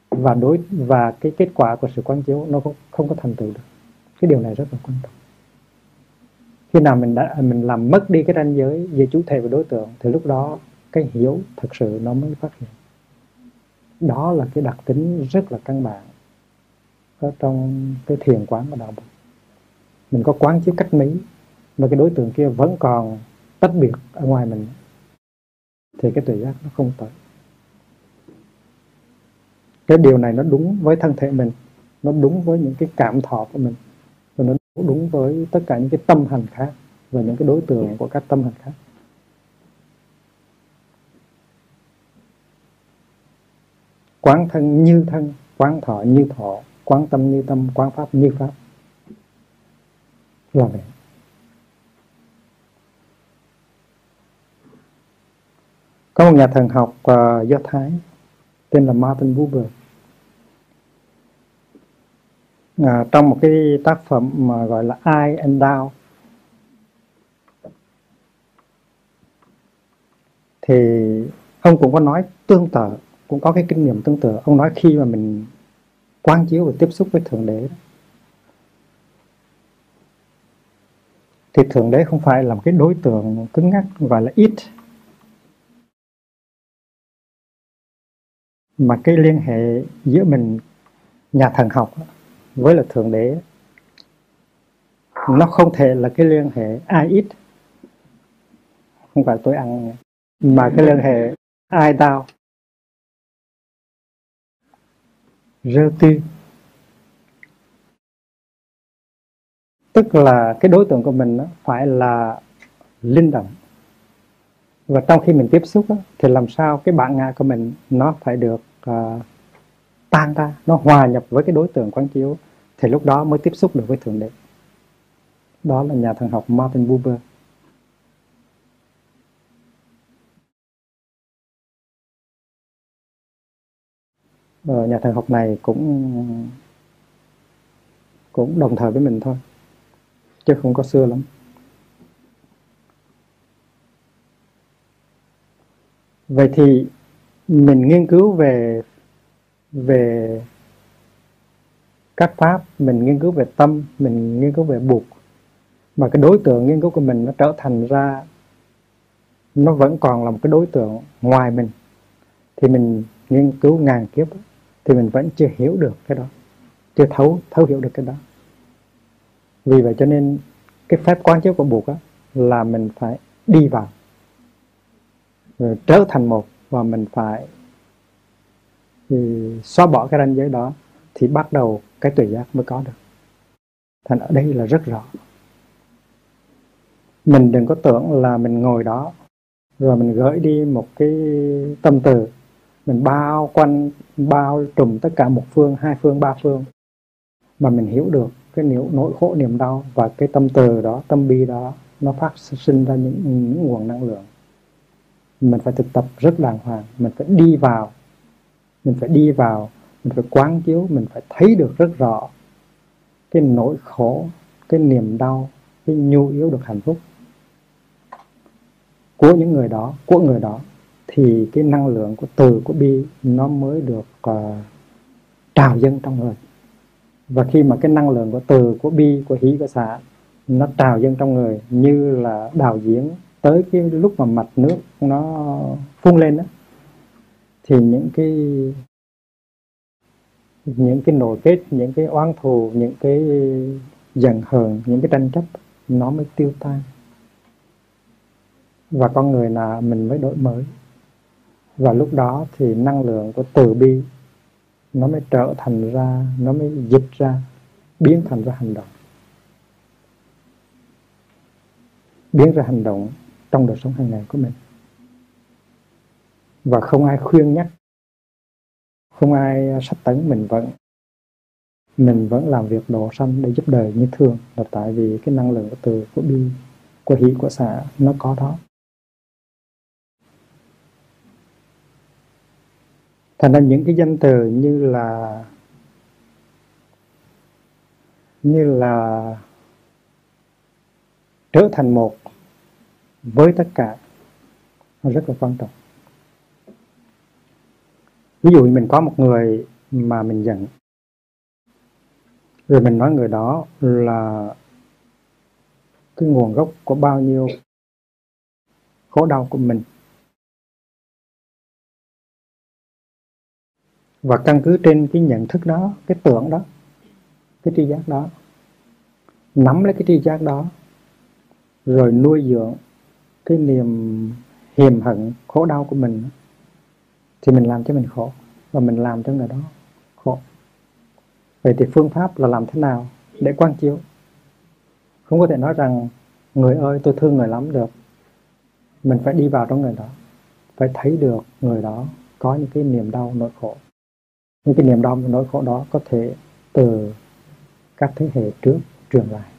Speaker 2: Và đối và cái kết quả của sự quán chiếu nó không, không có thành tựu được cái điều này rất là quan trọng. Khi nào mình đã, mình làm mất đi cái ranh giới giữa chủ thể và đối tượng, thì lúc đó cái hiểu thực sự nó mới phát hiện. Đó là cái đặc tính rất là căn bản ở trong cái thiền quán của đạo Phật. Mình có quán chiếu cách mấy mà cái đối tượng kia vẫn còn tách biệt ở ngoài mình, thì cái tuệ giác nó không tới. Cái điều này nó đúng với thân thể mình, nó đúng với những cái cảm thọ của mình đúng với tất cả những cái tâm hành khác và những cái đối tượng của các tâm hành khác. Quán thân như thân quán thọ như thọ quán tâm như tâm quán pháp như pháp. Là vậy. Có một nhà thần học uh, do thái tên là Martin Buber à, trong một cái tác phẩm mà gọi là I and Thou thì ông cũng có nói tương tự cũng có cái kinh nghiệm tương tự. Ông nói khi mà mình quán chiếu và tiếp xúc với thượng đế thì thượng đế không phải là một cái đối tượng cứng ngắc gọi là ít mà cái liên hệ giữa mình nhà thần học với là thượng đế. Nó không thể là cái liên hệ ai ít. Không phải tôi ăn mà cái liên hệ ai tao rơ tư tức là cái đối tượng của mình phải là linh động. Và trong khi mình tiếp xúc thì làm sao cái bản ngã của mình nó phải được uh, tan ra nó hòa nhập với cái đối tượng quán chiếu thì lúc đó mới tiếp xúc được với thượng đế. Đó là nhà thần học Martin Buber. Ờ, nhà thần học này cũng cũng đồng thời với mình thôi chứ không có xưa lắm. Vậy thì mình nghiên cứu về về các pháp mình nghiên cứu về tâm mình nghiên cứu về buộc. Mà cái đối tượng nghiên cứu của mình nó trở thành ra nó vẫn còn là một cái đối tượng ngoài mình. Thì mình nghiên cứu ngàn kiếp thì mình vẫn chưa hiểu được cái đó chưa thấu thấu hiểu được cái đó. Vì vậy cho nên cái phép quán chiếu của buộc á, là mình phải đi vào rồi trở thành một và mình phải thì xóa bỏ cái ranh giới đó thì bắt đầu cái tuệ giác mới có được. Thành ở đây là rất rõ. Mình đừng có tưởng là mình ngồi đó rồi mình gửi đi một cái tâm từ. Mình bao quanh bao trùm tất cả một phương hai phương ba phương. Mà mình hiểu được cái niệu nỗi khổ niềm đau và cái tâm từ đó tâm bi đó nó phát sinh ra những, những nguồn năng lượng. Mình phải thực tập rất đàng hoàng. Mình phải đi vào. Mình phải đi vào mình phải quán chiếu mình phải thấy được rất rõ cái nỗi khổ cái niềm đau cái nhu yếu được hạnh phúc của những người đó của người đó. Thì cái năng lượng của từ của bi nó mới được uh, trào dâng trong người. Và khi mà cái năng lượng của từ của bi của hỷ của xả nó trào dâng trong người như là đào diễn tới cái lúc mà mạch nước nó phun lên đó thì những cái những cái nội kết những cái oán thù, những cái giận hờn, những cái tranh chấp, nó mới tiêu tan. Và con người là mình mới đổi mới. Và lúc đó thì năng lượng của từ bi nó mới trở thành ra, nó mới dịch ra, biến thành ra hành động. Biến ra hành động trong đời sống hàng ngày của mình. Và không ai khuyên nhắc không ai à, sách tấn mình vẫn mình vẫn làm việc đổ sanh để giúp đời như thường là tại vì cái năng lượng của từ của bi, của hỷ, của xả nó có đó. Thành ra những cái danh từ như là như là trở thành một với tất cả, nó rất là quan trọng ví dụ mình có một người mà mình giận, rồi mình nói người đó là cái nguồn gốc của bao nhiêu khổ đau của mình. Và căn cứ trên cái nhận thức đó, cái tưởng đó, cái tri giác đó, nắm lấy cái tri giác đó, rồi nuôi dưỡng cái niềm hiềm hận, khổ đau của mình thì mình làm cho mình khổ, và mình làm cho người đó khổ. Vậy thì phương pháp là làm thế nào để quan chiếu? Không có thể nói rằng, người ơi, tôi thương người lắm được. Mình phải đi vào trong người đó, phải thấy được người đó có những cái niềm đau, nỗi khổ. Những cái niềm đau, nỗi khổ đó có thể từ các thế hệ trước truyền lại.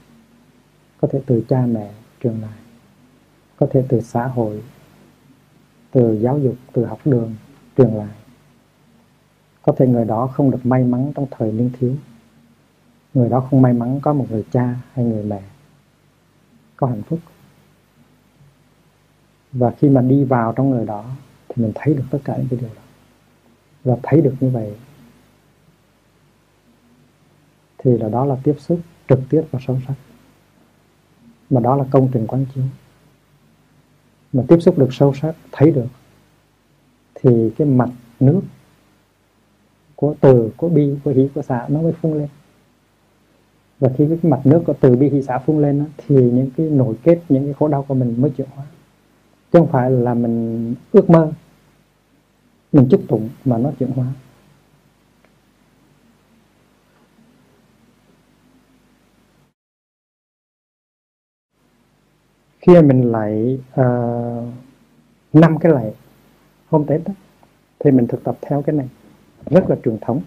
Speaker 2: Có thể từ cha mẹ truyền lại. Có thể từ xã hội, từ giáo dục, từ học đường tương lai. Có thể người đó không được may mắn trong thời niên thiếu. Người đó không may mắn có một người cha hay người mẹ có hạnh phúc. Và khi mà đi vào trong người đó thì mình thấy được tất cả những cái điều đó. Và thấy được như vậy thì là đó là tiếp xúc trực tiếp và sâu sắc. Mà đó là công trình quán chiếu. Mà tiếp xúc được sâu sắc, thấy được thì cái mặt nước của từ của bi của hỷ của xả nó mới phun lên. Và khi cái mặt nước của từ bi hỷ xả phun lên thì những cái nội kết những cái khổ đau của mình mới chuyển hóa. Chứ không phải là mình ước mơ mình chúc tụng mà nó chuyển hóa. Khi mình lại uh, năm cái lạy hôm tết đó, thì mình thực tập theo cái này. Rất là truyền thống.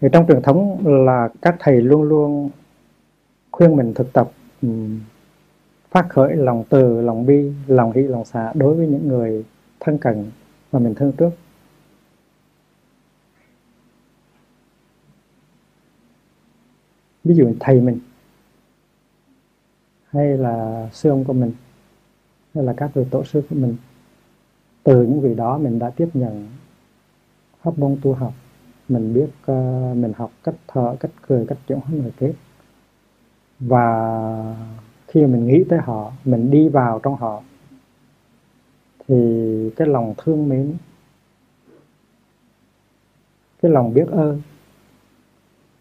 Speaker 2: Thì trong truyền thống là các thầy luôn luôn khuyên mình thực tập phát khởi lòng từ lòng bi lòng hỷ lòng xả đối với những người thân cận mà mình thương trước. Ví dụ thầy mình hay là sư ông của mình hay là các vị tổ sư của mình từ những vị đó mình đã tiếp nhận pháp môn tu học. Mình biết uh, mình học cách thở cách cười cách chuyển hóa người kết và khi mình nghĩ tới họ mình đi vào trong họ thì cái lòng thương mến cái lòng biết ơn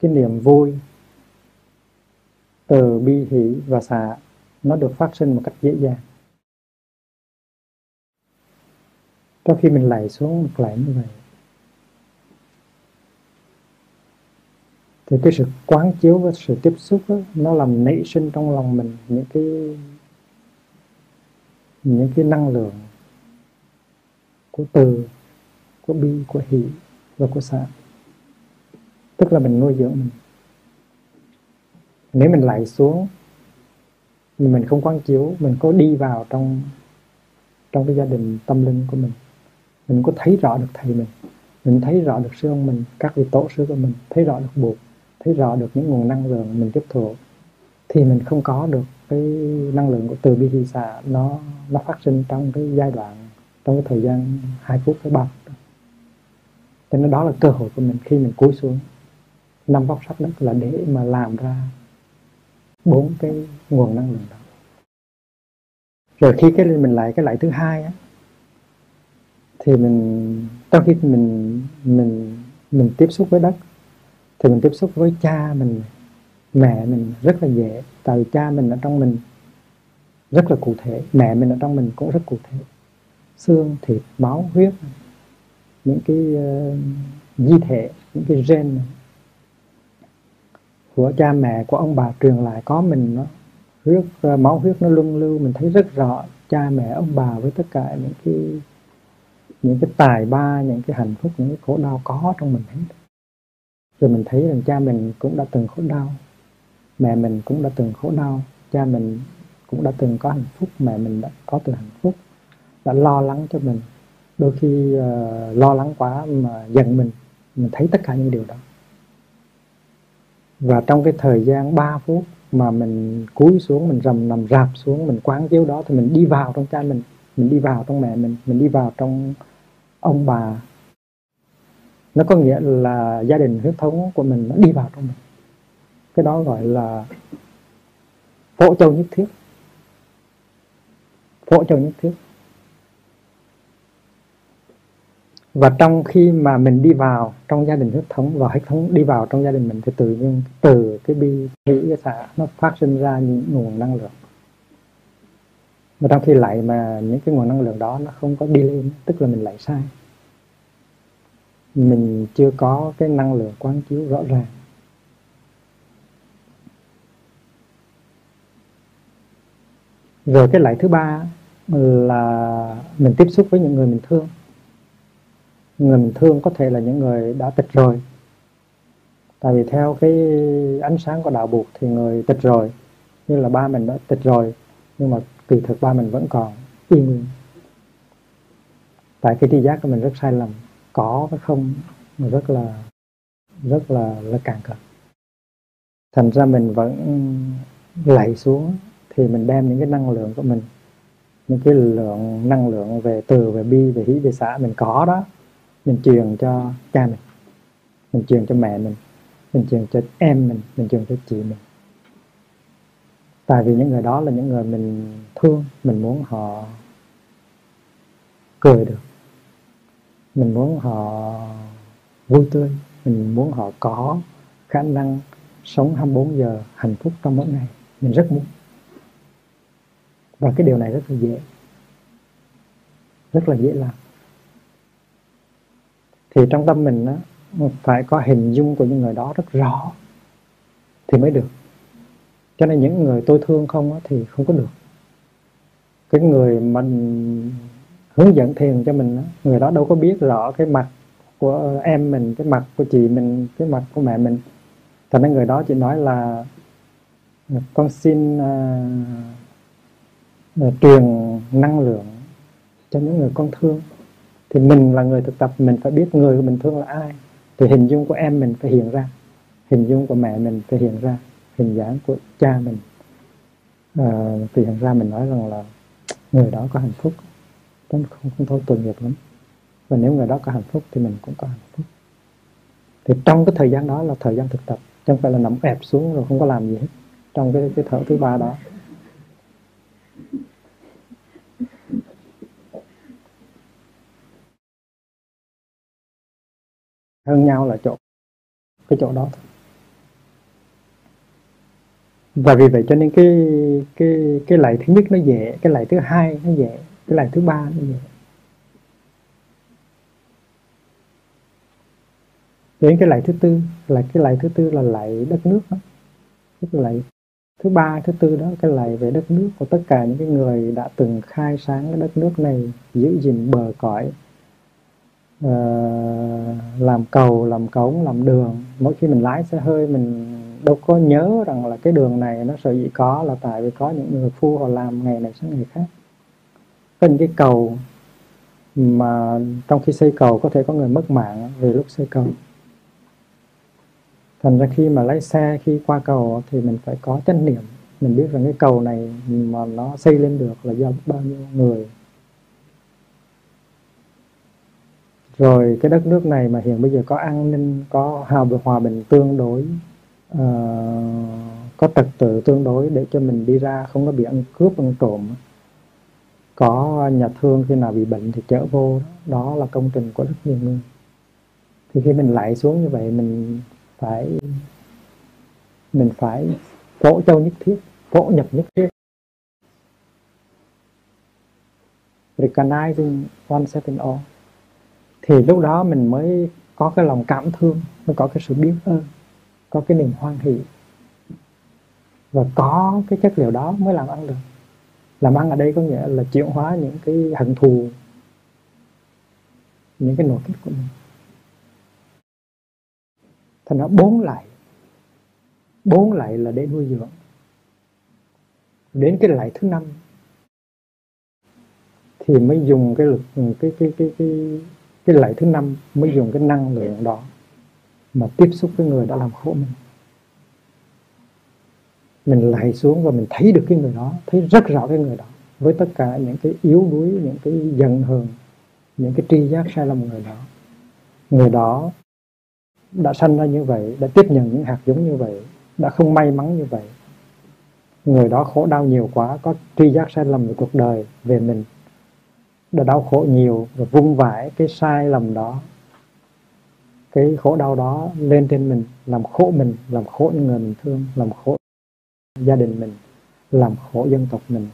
Speaker 2: cái niềm vui từ bi hỷ và xả nó được phát sinh một cách dễ dàng. Trong khi mình lạy xuống một lạy như vậy thì cái sự quán chiếu với sự tiếp xúc đó, nó làm nảy sinh trong lòng mình những cái những cái năng lượng của từ của bi của hỷ và của xả tức là mình nuôi dưỡng mình. Nếu mình lại xuống mình không quán chiếu mình có đi vào trong trong cái gia đình tâm linh của mình mình có thấy rõ được thầy mình. Mình thấy rõ được sư ông mình, các vị tổ sư của mình, thấy rõ được buộc, thấy rõ được những nguồn năng lượng mình tiếp thụ, thì mình không có được cái năng lượng của từ bi hy xạ nó nó phát sinh trong cái giai đoạn, trong cái thời gian 2 phút tới ba cho nên đó là cơ hội của mình khi mình cúi xuống. Năm vóc sắc đất là để mà làm ra bốn cái nguồn năng lượng đó. Rồi khi cái mình lại cái lại thứ hai á thì mình trong khi mình mình mình tiếp xúc với đất thì mình tiếp xúc với cha mình mẹ mình rất là dễ. Tại vì cha mình ở trong mình rất là cụ thể mẹ mình ở trong mình cũng rất cụ thể. Xương thịt máu huyết những cái uh, di thể những cái gen của cha mẹ của ông bà truyền lại có mình nó. Huyết uh, máu huyết nó luân lưu mình thấy rất rõ cha mẹ ông bà với tất cả những cái những cái tài ba những cái hạnh phúc những cái khổ đau có trong mình hết. Rồi mình thấy rằng cha mình cũng đã từng khổ đau mẹ mình cũng đã từng khổ đau cha mình cũng đã từng có hạnh phúc mẹ mình đã có từng hạnh phúc đã lo lắng cho mình. Đôi khi uh, lo lắng quá mà giận mình mình thấy tất cả những điều đó. Và trong cái thời gian 3 phút mà mình cúi xuống mình rầm nằm rạp xuống mình quán chiếu đó thì mình đi vào trong cha mình mình đi vào trong mẹ mình mình đi vào trong ông bà. Nó có nghĩa là gia đình huyết thống của mình nó đi vào trong mình. Cái đó gọi là phổ châu nhất thiết. Phổ châu nhất thiết. Và trong khi mà mình đi vào trong gia đình huyết thống và huyết thống đi vào trong gia đình mình thì tự nhiên từ cái bi hỷ cái xả nó phát sinh ra những nguồn năng lượng mà trong khi lại mà những cái nguồn năng lượng đó nó không có đi lên, tức là mình lại sai. Mình chưa có cái năng lượng quán chiếu rõ ràng. Rồi cái lại thứ ba là mình tiếp xúc với những người mình thương. Người mình thương có thể là những người đã tịch rồi. Tại vì theo cái ánh sáng của đạo buộc thì người tịch rồi, như là ba mình đã tịch rồi, nhưng mà vì thực ba mình vẫn còn y nguyên. Tại cái tri giác của mình rất sai lầm, có với không mình rất là rất là là càng cực thành ra mình vẫn lạy xuống thì mình đem những cái năng lượng của mình, những cái lượng năng lượng về từ, về bi, về hỷ về xã mình có đó, mình truyền cho cha mình mình truyền cho mẹ mình mình truyền cho em mình mình truyền cho chị mình tại vì những người đó là những người mình thương mình muốn họ cười được. Mình muốn họ vui tươi mình muốn họ có khả năng sống 24 giờ hạnh phúc trong mỗi ngày. Mình rất muốn. Và cái điều này rất là dễ. Rất là dễ làm. Thì trong tâm mình á, phải có hình dung của những người đó rất rõ thì mới được cho nên những người tôi thương không thì không có được. Cái người mình hướng dẫn thiền cho mình người đó đâu có biết rõ cái mặt của em mình cái mặt của chị mình cái mặt của mẹ mình. Thành ra người đó chỉ nói là con xin uh, truyền năng lượng cho những người con thương. Thì mình là người thực tập mình phải biết người mình thương là ai. Thì hình dung của em mình phải hiện ra hình dung của mẹ mình phải hiện ra hình dáng của cha mình. À, thì hiện ra mình nói rằng là người đó có hạnh phúc. Cũng không không thôi tội nghiệp lắm. Và nếu người đó có hạnh phúc thì mình cũng có hạnh phúc. Thì trong cái thời gian đó là thời gian thực tập chứ không phải là nằm ẹp xuống rồi không có làm gì hết trong cái cái thở thứ ba đó. Hơn nhau là chỗ cái chỗ đó thôi và vì vậy cho nên cái cái cái lại thứ nhất nó dễ cái lại thứ hai nó dễ cái lại thứ ba nó dễ. Đến cái lại thứ tư là cái lại thứ tư là lại đất nước đó. Cái lại thứ ba thứ tư đó cái lại về đất nước của tất cả những cái người đã từng khai sáng cái đất nước này giữ gìn bờ cõi uh, làm cầu làm cống làm đường. Mỗi khi mình lái xe hơi mình đâu có nhớ rằng là cái đường này nó sở dĩ có là tại vì có những người phu họ làm ngày này sang ngày khác. Có những cái cầu mà trong khi xây cầu có thể có người mất mạng vì lúc xây cầu. Thành ra khi mà lái xe, khi qua cầu thì mình phải có chánh niệm. Mình biết rằng cái cầu này mà nó xây lên được là do bao nhiêu người. Rồi cái đất nước này mà hiện bây giờ có an ninh, có hào hòa bình tương đối uh, có trật tự tương đối để cho mình đi ra không có bị ăn cướp ăn trộm. Có nhà thương khi nào bị bệnh thì chở vô đó, đó là công trình của rất nhiều người. Thì khi mình lại xuống như vậy mình phải mình phải phổ châu nhất thiết phổ nhập nhất thiết. Recognizing oneself in all. Thì lúc đó mình mới có cái lòng cảm thương mới có cái sự biết ơn có cái niềm hoan hỷ. Và có cái chất liệu đó mới làm ăn được. Làm ăn ở đây có nghĩa là chuyển hóa những cái hận thù, những cái nội kết của mình. Thành ra bốn lại bốn lại là để nuôi dưỡng. Đến cái lại thứ năm thì mới dùng cái lực, cái cái cái cái cái lại thứ năm mới dùng cái năng lượng đó mà tiếp xúc với người đã làm khổ mình. Mình lại xuống và mình thấy được cái người đó, thấy rất rõ cái người đó. Với tất cả những cái yếu đuối, những cái giận hờn, những cái tri giác sai lầm người đó. Người đó đã sanh ra như vậy, đã tiếp nhận những hạt giống như vậy, đã không may mắn như vậy. Người đó khổ đau nhiều quá, có tri giác sai lầm về cuộc đời, về mình, đã đau khổ nhiều và vung vãi cái sai lầm đó cái khổ đau đó lên trên mình làm khổ mình làm khổ những người mình thương làm khổ gia đình mình làm khổ dân tộc mình.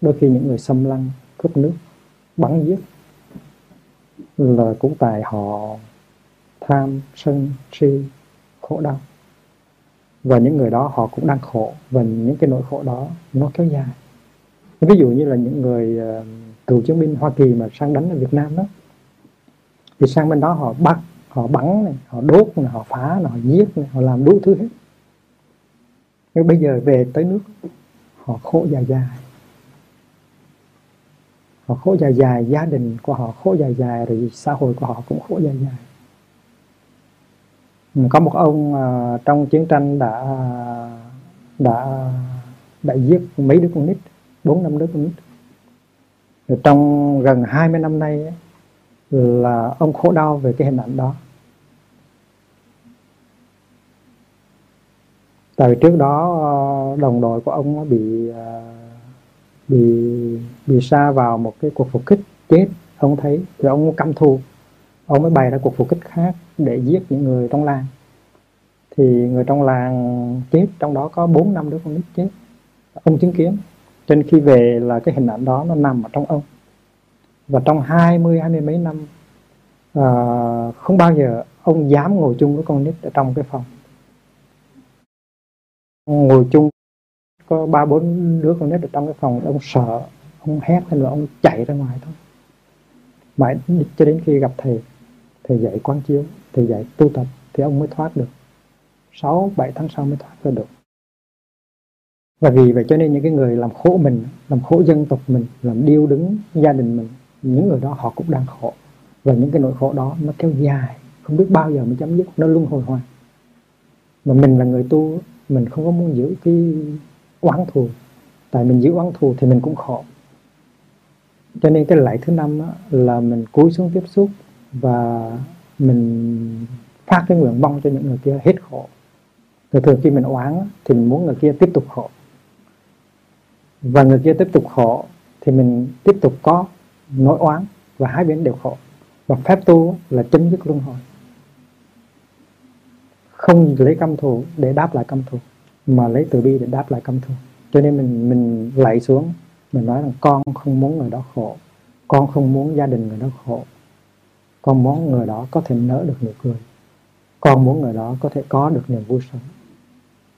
Speaker 2: Đôi khi những người xâm lăng cướp nước bắn giết là cũng tại họ tham sân si khổ đau. Và những người đó họ cũng đang khổ và những cái nỗi khổ đó nó kéo dài. Ví dụ như là những người uh, cựu chiến binh Hoa Kỳ mà sang đánh ở Việt Nam đó thì sang bên đó họ bắt họ bắn này, họ đốt này, họ phá này, họ giết này, họ làm đủ thứ hết. Nhưng bây giờ về tới nước họ khổ dài dài. Họ khổ dài dài gia đình của họ khổ dài dài rồi xã hội của họ cũng khổ dài dài. Có một ông uh, trong chiến tranh đã đã đã giết mấy đứa con nít bốn năm đứa con nít. Rồi trong gần 20 năm nay là ông khổ đau về cái hình ảnh đó. Tại vì trước đó ờ, đồng đội của ông bị ờ, bị bị sa vào một cái cuộc phục kích chết ông thấy. Rồi ông căm thù. Ông mới bày ra cuộc phục kích khác để giết những người trong làng. Thì người trong làng chết trong đó có bốn năm đứa con nít chết. Ông chứng kiến. Trên khi về là cái hình ảnh đó nó nằm ở trong ông. Và trong hai mươi hai mươi mấy năm à, không bao giờ ông dám ngồi chung với con nít ở trong cái phòng ngồi chung có ba bốn đứa con nít ở trong cái phòng ông sợ ông hét lên là ông chạy ra ngoài thôi. Mãi cho đến khi gặp thầy thầy dạy quán chiếu thầy dạy tu tập thì ông mới thoát được. 6, 7 tháng sau mới thoát ra được. Và vì vậy cho nên những cái người làm khổ mình làm khổ dân tộc mình làm điêu đứng gia đình mình những người đó họ cũng đang khổ. Và những cái nỗi khổ đó nó kéo dài không biết bao giờ mới chấm dứt nó luân hồi hoài. Mà mình là người tu mình không có muốn giữ cái oán thù. Tại mình giữ oán thù thì mình cũng khổ. Cho nên cái lạy thứ năm là mình cúi xuống tiếp xúc và mình phát cái nguyện mong cho những người kia hết khổ. Thường thường khi mình oán thì mình muốn người kia tiếp tục khổ. Và người kia tiếp tục khổ thì mình tiếp tục có nỗi oán và hai bên đều khổ. Và phép tu là chấm dứt luân hồi không lấy căm thù để đáp lại căm thù mà lấy từ bi để đáp lại căm thù. Cho nên mình mình lạy xuống mình nói rằng con không muốn người đó khổ con không muốn gia đình người đó khổ con muốn người đó có thể nở được nụ cười con muốn người đó có thể có được niềm vui sống.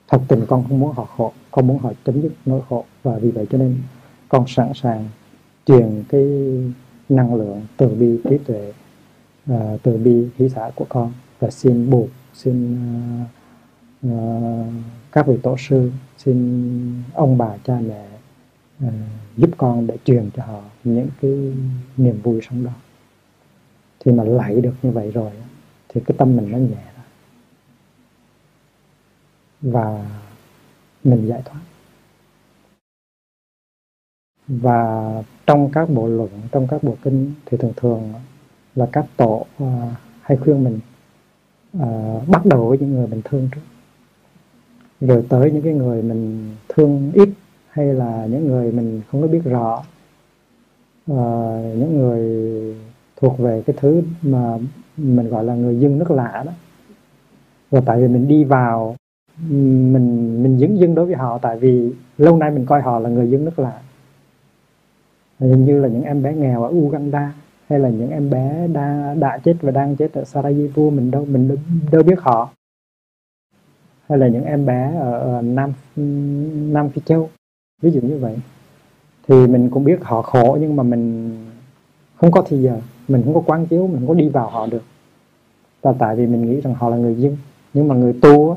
Speaker 2: Thật tình con không muốn họ khổ con muốn họ chấm dứt nỗi khổ. Và vì vậy cho nên con sẵn sàng truyền cái năng lượng từ bi trí tuệ uh, từ bi hỷ xã của con và xin buộc xin uh, uh, các vị tổ sư xin ông bà cha mẹ uh, giúp con để truyền cho họ những cái niềm vui sống đó. Thì mà lạy được như vậy rồi thì cái tâm mình nó nhẹ ra. Và mình giải thoát. Và trong các bộ luận trong các bộ kinh thì thường thường là các tổ uh, hay khuyên mình uh, bắt đầu với những người mình thương trước. Rồi tới những cái người mình thương ít hay là những người mình không có biết rõ. Uh, những người thuộc về cái thứ mà mình gọi là người dân nước lạ đó. Và tại vì mình đi vào mình mình dứng dưng đối với họ tại vì lâu nay mình coi họ là người dân nước lạ. Hình như là những em bé nghèo ở Uganda hay là những em bé đang đã chết và đang chết ở Sarajevo mình đâu mình đâu, đâu biết họ? Hay là những em bé ở, ở Nam Nam Phi Châu? Ví dụ như vậy. Thì mình cũng biết họ khổ nhưng mà mình không có thì giờ. Mình không có quán chiếu mình không có đi vào họ được. Và tại vì mình nghĩ rằng họ là người dân. Nhưng mà người tu á,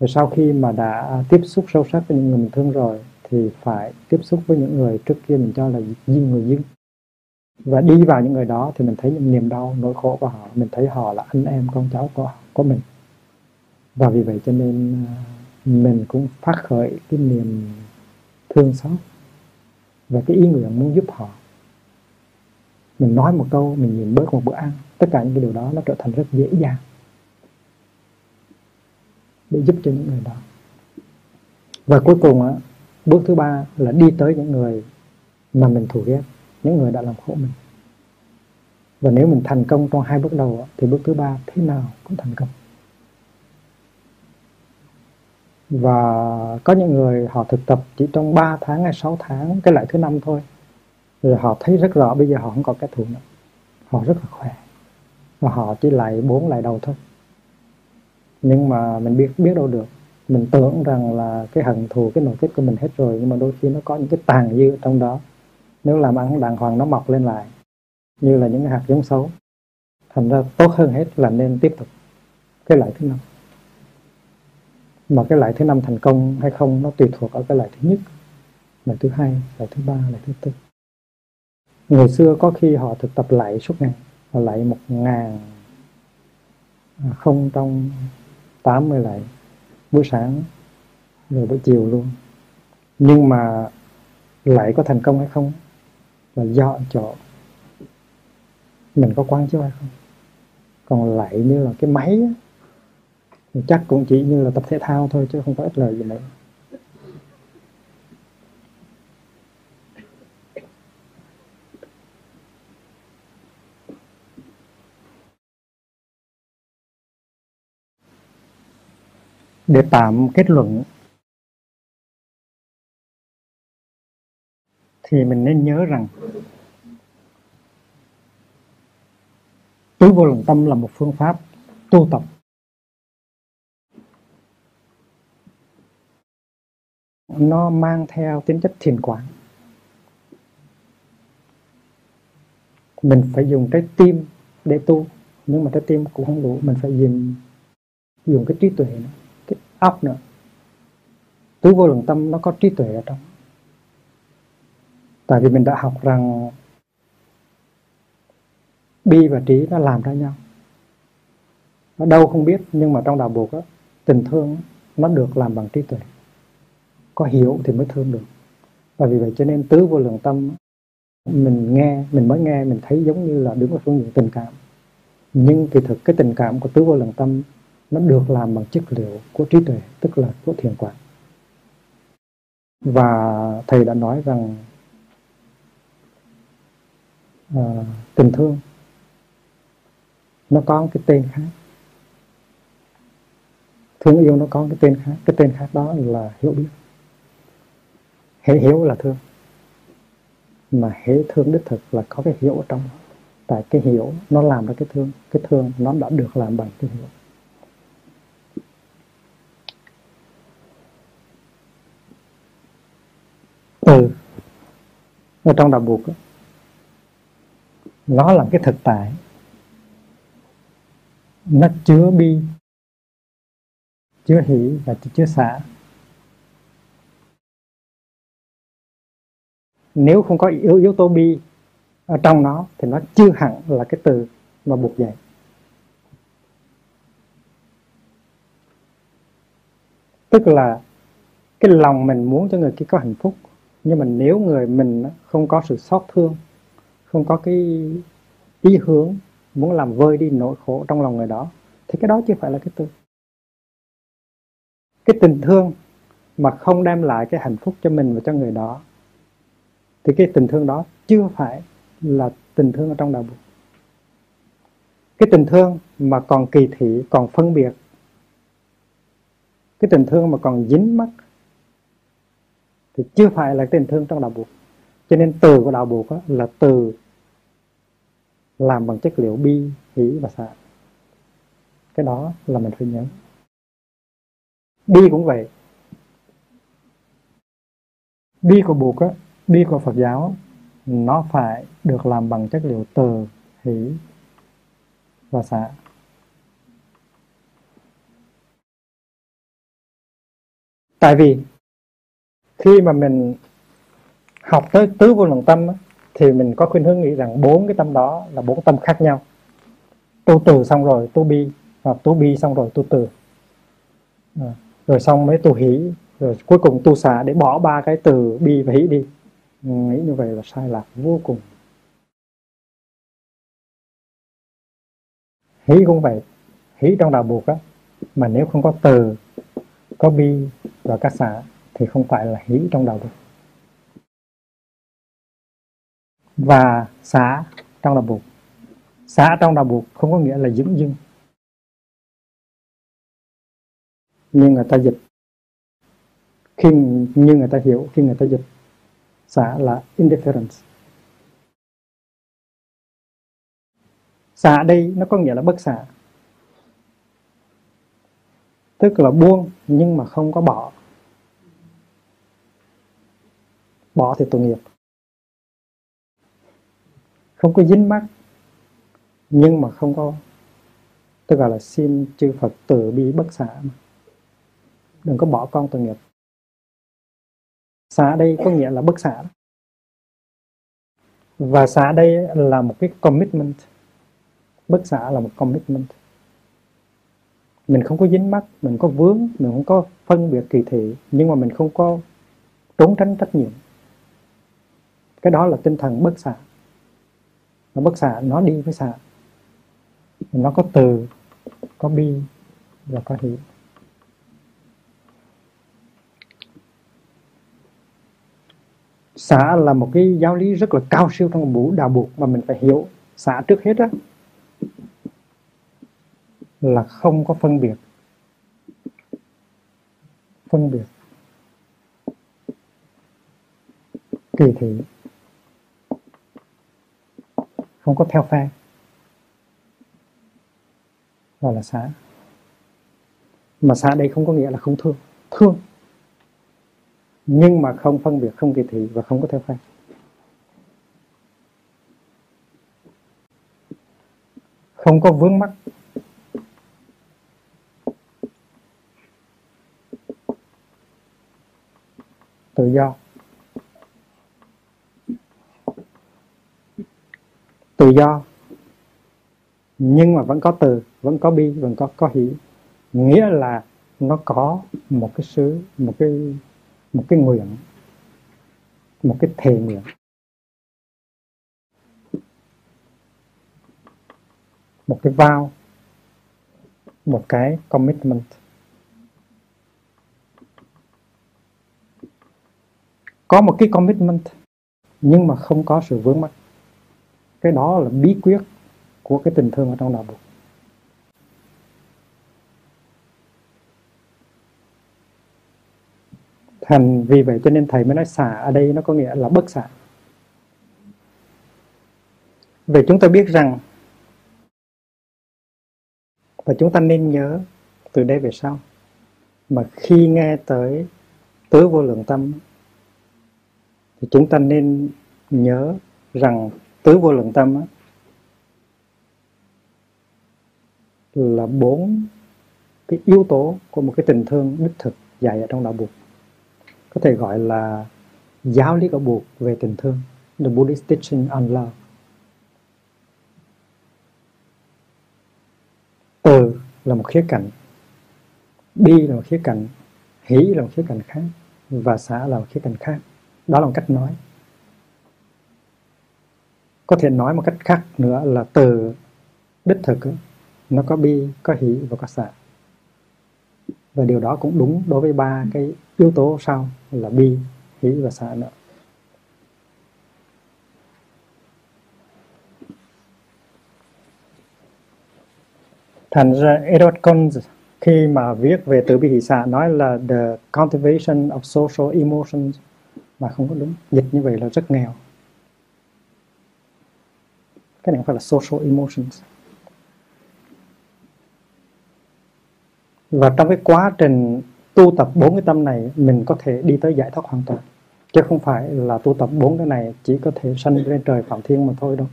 Speaker 2: rồi sau khi mà đã tiếp xúc sâu sắc với những người mình thương rồi thì phải tiếp xúc với những người trước kia mình cho là duyên người dân và đi vào những người đó thì mình thấy những niềm đau, nỗi khổ của họ. Mình thấy họ là anh em con cháu của của mình. Và vì vậy cho nên à, mình cũng phát khởi cái niềm thương xót và cái ý nguyện muốn giúp họ. Mình nói một câu, mình nhìn bớt một bữa ăn. Tất cả những cái điều đó nó trở thành rất dễ dàng để giúp cho những người đó. Và cuối cùng á, bước thứ ba là đi tới những người mà mình thù ghét những người đã làm khổ mình. Và nếu mình thành công trong hai bước đầu, thì bước thứ ba thế nào cũng thành công. Và có những người họ thực tập chỉ trong 3 tháng hay 6 tháng, cái lại thứ năm thôi. Rồi họ thấy rất rõ, bây giờ họ không còn cái thù nữa. Họ rất là khỏe. Và họ chỉ lại bốn lại đầu thôi. Nhưng mà mình biết biết đâu được. Mình tưởng rằng là cái hận thù, cái nội kết của mình hết rồi, nhưng mà đôi khi nó có những cái tàn dư trong đó nếu làm ăn, đàng hoàng, nó mọc lên lại, như là những hạt giống xấu. Thành ra tốt hơn hết là nên tiếp tục cái lại thứ năm. Mà cái lại thứ năm thành công hay không, nó tùy thuộc ở cái lại thứ nhất lại thứ hai lại thứ ba lại thứ tư. Người xưa có khi họ thực tập lại suốt ngày, họ lại một ngàn à, không trong 80 lại buổi sáng rồi buổi chiều luôn. Nhưng mà lại có thành công hay không? Là dọn chỗ mình có quan chiếu hay không. Còn lại như là cái máy á, thì chắc cũng chỉ như là tập thể thao thôi chứ không có ích lợi gì nữa. Để tạm kết luận thì mình nên nhớ rằng tứ vô lượng tâm là một phương pháp tu tập. Nó mang theo tính chất thiền quán. Mình phải dùng trái tim để tu. Nhưng mà trái tim cũng không đủ, mình phải dùng dùng cái trí tuệ nữa, cái óc nữa. Tứ vô lượng tâm nó có trí tuệ ở trong tại vì mình đã học rằng bi và trí nó làm ra nhau. Nó đâu không biết nhưng mà trong đạo buộc á, tình thương nó được làm bằng trí tuệ. Có hiểu thì mới thương được. Và vì vậy cho nên tứ vô lượng tâm mình nghe mình mới nghe mình thấy giống như là đứng ở phương diện tình cảm. Nhưng kỳ thực cái tình cảm của tứ vô lượng tâm nó được làm bằng chất liệu của trí tuệ tức là của thiền quán. Và thầy đã nói rằng uh, tình thương. Nó có cái tên khác. Thương yêu nó có cái tên khác. Cái tên khác đó là hiểu biết. Hễ hiểu là thương. Mà hiểu thương đích thực là có cái hiểu ở trong đó. Tại cái hiểu nó làm ra cái thương. Cái thương nó đã được làm bằng cái hiểu. Từ ở trong đạo buộc nó là cái thực tại. Nó chứa bi, chứa hỷ và chứa xả. Nếu không có yếu yếu tố bi ở trong nó, thì nó chưa hẳn là cái từ mà buộc dạy tức là cái lòng mình muốn cho người kia có hạnh phúc, nhưng mà nếu người mình không có sự xót thương không có cái ý hướng muốn làm vơi đi nỗi khổ trong lòng người đó, thì cái đó chưa phải là cái từ. Cái tình thương mà không đem lại cái hạnh phúc cho mình và cho người đó, thì cái tình thương đó chưa phải là tình thương ở trong đạo Phật cái tình thương mà còn kỳ thị, còn phân biệt, cái tình thương mà còn dính mắc thì chưa phải là tình thương trong đạo Phật cho nên từ của đạo buộc là từ làm bằng chất liệu bi, hỷ và xả cái đó là mình phải nhớ. Bi cũng vậy. Bi của buộc á, bi của phật giáo nó phải được làm bằng chất liệu từ, hỷ và xả tại vì khi mà mình học tới tứ vô lượng tâm thì mình có khuynh hướng nghĩ rằng bốn cái tâm đó là bốn tâm khác nhau. Tu từ xong rồi tu bi hoặc tu bi xong rồi tu từ. À, rồi xong mới tu hỷ rồi cuối cùng tu xả để bỏ ba cái từ bi và hỷ đi. Nghĩ như vậy là sai lạc vô cùng. Hỷ cũng vậy. Hỷ trong đạo buộc á mà nếu không có từ có bi và các xả thì không phải là hỷ trong đạo buộc và xả trong đạo buộc xả trong đạo buộc không có nghĩa là dưỡng dưng nhưng người ta dịch. Khi như người ta hiểu, khi người ta dịch xả là indifference. Xả đây nó có nghĩa là bất xả tức là buông nhưng mà không có bỏ. Bỏ thì tội nghiệp không có dính mắc, nhưng mà không có tức là xin chư Phật từ bi bất xả mà. đừng có bỏ con tội nghiệp. Xả đây có nghĩa là bất xả. Và xả đây là một cái commitment. Bất xả là một commitment. Mình không có dính mắc, mình có vướng, mình không có phân biệt kỳ thị, nhưng mà mình không có trốn tránh trách nhiệm. Cái đó là tinh thần bất xả nó bất xả nó đi với xả nó có từ, có bi và có hiểu xả là một cái giáo lý rất là cao siêu trong bộ đạo buộc mà mình phải hiểu. Xả trước hết á, là không có phân biệt. Phân biệt kỳ thị không có theo phe gọi là xã mà xã đây không có nghĩa là không thương. Thương. Nhưng mà không phân biệt, không kỳ thị và không có theo phe không có vướng mắc. Tự do. Tự do. Nhưng mà vẫn có từ, vẫn có bi, vẫn có có hỷ. Nghĩa là nó có một cái sứ một cái một cái nguyện, một cái thề nguyện. Một cái vow, một cái commitment. Có một cái commitment, nhưng mà không có sự vướng mắc cái đó là bí quyết của cái tình thương ở trong đạo Phật thành vì vậy cho nên thầy mới nói xả ở đây nó có nghĩa là bất xả. Vậy chúng ta biết rằng và chúng ta nên nhớ từ đây về sau mà khi nghe tới tứ vô lượng tâm thì chúng ta nên nhớ rằng tứ vô lượng tâm là bốn cái yếu tố của một cái tình thương đích thực dạy ở trong đạo Phật có thể gọi là giáo lý của Buộc về tình thương, The Buddhist Teaching on Love. Từ là một khía cạnh, bi là một khía cạnh, hỷ là một khía cạnh khác, và xã là một khía cạnh khác. Đó là một cách nói có thể nói một cách khác nữa là từ đích thực nó có bi, có hỷ và có sợ và điều đó cũng đúng đối với ba cái yếu tố sau là bi, hỷ và sợ nữa. Thành ra Edward Conz khi mà viết về từ bi, hỷ, xạ, nói là the cultivation of social emotions mà không có đúng, dịch như vậy là rất nghèo cái này gọi phải là social emotions. Và trong cái quá trình tu tập bốn cái tâm này mình có thể đi tới giải thoát hoàn toàn. Chứ không phải là tu tập bốn cái này chỉ có thể sanh lên trời phạm thiên mà thôi đâu.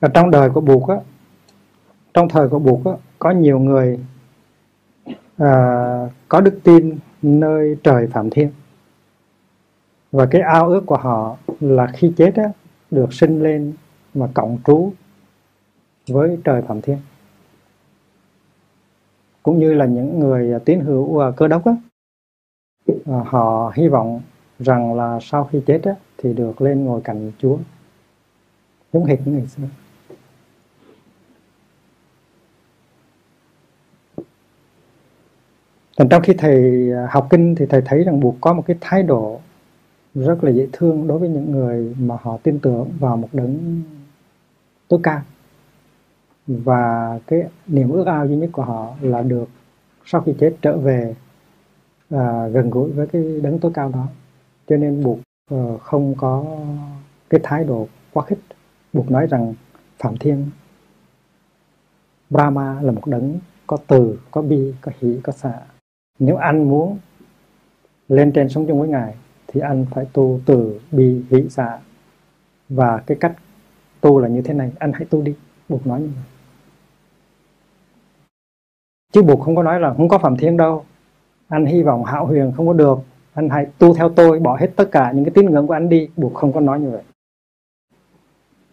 Speaker 2: Ở trong đời của Bụt á trong thời của Bụt á có nhiều người à, có đức tin nơi trời phạm thiên. Và cái ao ước của họ là khi chết á được sinh lên và cộng trú với trời phạm thiên. Cũng như là những người à, tín hữu à, cơ đốc á, à, họ hy vọng rằng là sau khi chết á, thì được lên ngồi cạnh Chúa giống hệt những ngày xưa. Còn trong khi thầy học kinh thì thầy thấy rằng buộc có một cái thái độ rất là dễ thương đối với những người mà họ tin tưởng vào một đấng tối cao. Và cái niềm ước ao duy nhất của họ là được sau khi chết trở về à, gần gũi với cái đấng tối cao đó. Cho nên buộc uh, không có cái thái độ quá khích buộc nói rằng phạm thiên brahma là một đấng có từ có bi có hỷ có xạ. Nếu anh muốn lên trên sống chung với ngài thì anh phải tu từ bi hỷ xạ. Và cái cách tu là như thế này, anh hãy tu đi, buộc nói như vậy. Chứ buộc không có nói là không có phạm thiên đâu. Anh hy vọng hạo huyền không có được, anh hãy tu theo tôi, bỏ hết tất cả những cái tín ngưỡng của anh đi, buộc không có nói như vậy.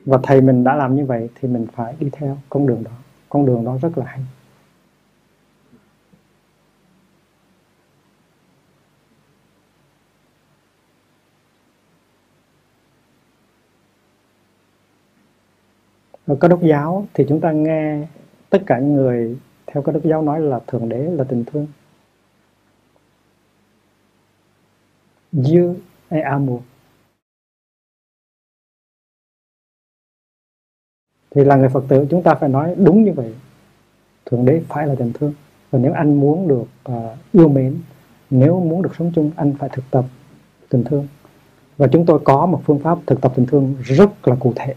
Speaker 2: Và thầy mình đã làm như vậy thì mình phải đi theo con đường đó. Con đường đó rất là hay. Có đốc giáo thì chúng ta nghe tất cả những người theo các đức giáo nói là thượng đế là tình thương. Dieu est amour thì là người Phật tử chúng ta phải nói đúng như vậy. Thượng đế phải là tình thương. Và nếu anh muốn được uh, yêu mến nếu muốn được sống chung anh phải thực tập tình thương. Và chúng tôi có một phương pháp thực tập tình thương rất là cụ thể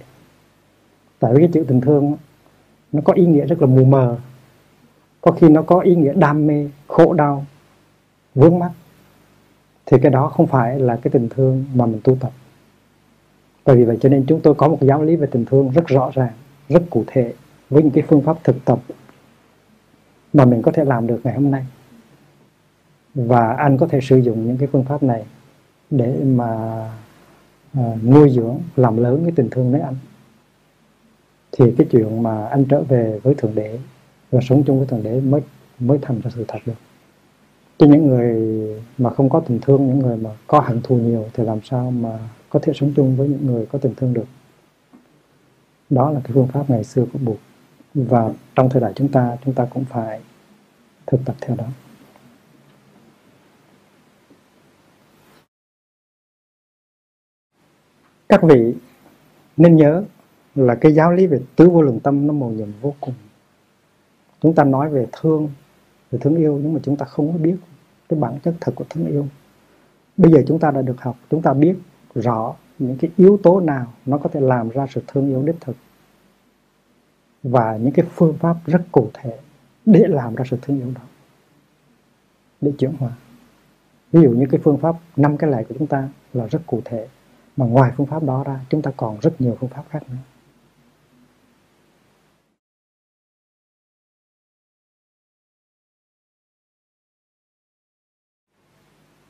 Speaker 2: tại vì cái chữ tình thương nó có ý nghĩa rất là mù mờ. Có khi nó có ý nghĩa đam mê khổ đau vướng mắc. Thì cái đó không phải là cái tình thương mà mình tu tập. Bởi vì vậy cho nên chúng tôi có một giáo lý về tình thương rất rõ ràng rất cụ thể với những cái phương pháp thực tập mà mình có thể làm được ngày hôm nay. Và anh có thể sử dụng những cái phương pháp này để mà uh, nuôi dưỡng làm lớn cái tình thương đấy anh thì cái chuyện mà anh trở về với thượng đế và sống chung với thượng đế mới mới thành ra sự thật được. Cho những người mà không có tình thương, những người mà có hận thù nhiều thì làm sao mà có thể sống chung với những người có tình thương được? Đó là cái phương pháp ngày xưa của Bụt. Và trong thời đại chúng ta chúng ta cũng phải thực tập theo đó. Các vị nên nhớ là cái giáo lý về tứ vô lượng tâm nó màu nhiệm vô cùng. Chúng ta nói về thương về thương yêu nhưng mà chúng ta không có biết cái bản chất thật của thương yêu. Bây giờ chúng ta đã được học, chúng ta biết rõ những cái yếu tố nào nó có thể làm ra sự thương yêu đích thực. Và những cái phương pháp rất cụ thể để làm ra sự thương yêu đó, để chuyển hóa. Ví dụ như cái phương pháp năm cái lệ của chúng ta là rất cụ thể, mà ngoài phương pháp đó ra, chúng ta còn rất nhiều phương pháp khác nữa.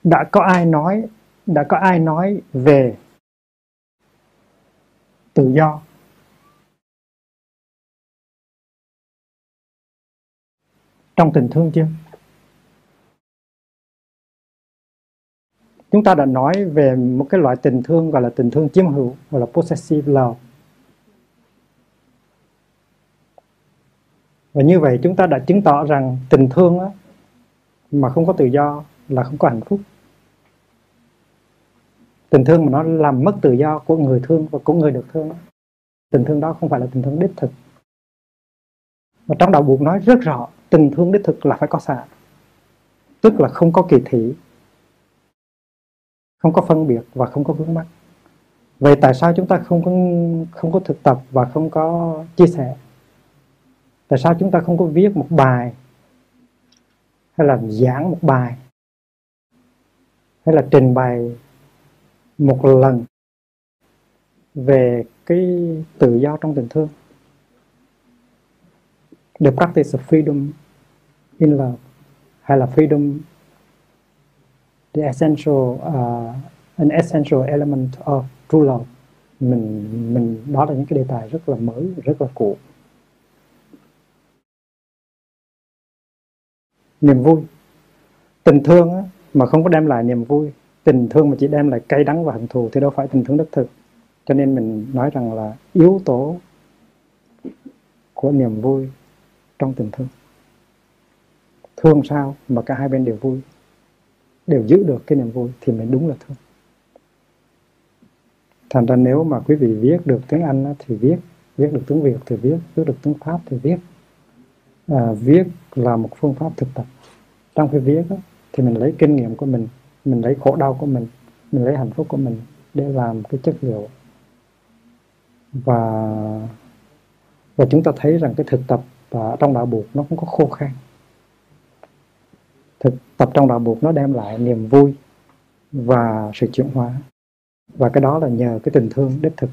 Speaker 2: Đã có ai nói, đã có ai nói về tự do? Trong tình thương chưa? Chúng ta đã nói về một cái loại tình thương gọi là tình thương chiếm hữu, gọi là possessive love. Và như vậy chúng ta đã chứng tỏ rằng tình thương mà không có tự do là không có hạnh phúc tình thương mà nó làm mất tự do của người thương và của người được thương tình thương đó không phải là tình thương đích thực. Và trong đạo buộc nói rất rõ, tình thương đích thực là phải có xả tức là không có kỳ thị, không có phân biệt và không có vướng mắc. Vậy tại sao chúng ta không có không có thực tập và không có chia sẻ? Tại sao chúng ta không có viết một bài hay là giảng một bài hay là trình bày một lần về cái tự do trong tình thương. The practice of freedom in love hay là freedom the essential uh, an essential element of true love. Mình mình đó là những cái đề tài rất là mới rất là cũ. Niềm vui. Tình thương á, mà không có đem lại niềm vui tình thương mà chỉ đem lại cay đắng và hận thù thì đâu phải tình thương đích thực. Cho nên mình nói rằng là yếu tố của niềm vui trong tình thương. Thương sao mà cả hai bên đều vui đều giữ được cái niềm vui thì mình đúng là thương. Thành ra nếu mà quý vị viết được tiếng Anh thì viết viết được tiếng Việt thì viết viết được tiếng Pháp thì viết. À, viết là một phương pháp thực tập. Trong khi viết thì mình lấy kinh nghiệm của mình mình lấy khổ đau của mình mình lấy hạnh phúc của mình để làm cái chất liệu. Và và chúng ta thấy rằng cái thực tập và trong đạo buộc nó cũng có khô khan. Thực tập trong đạo buộc nó đem lại niềm vui và sự chuyển hóa. Và cái đó là nhờ cái tình thương đích thực.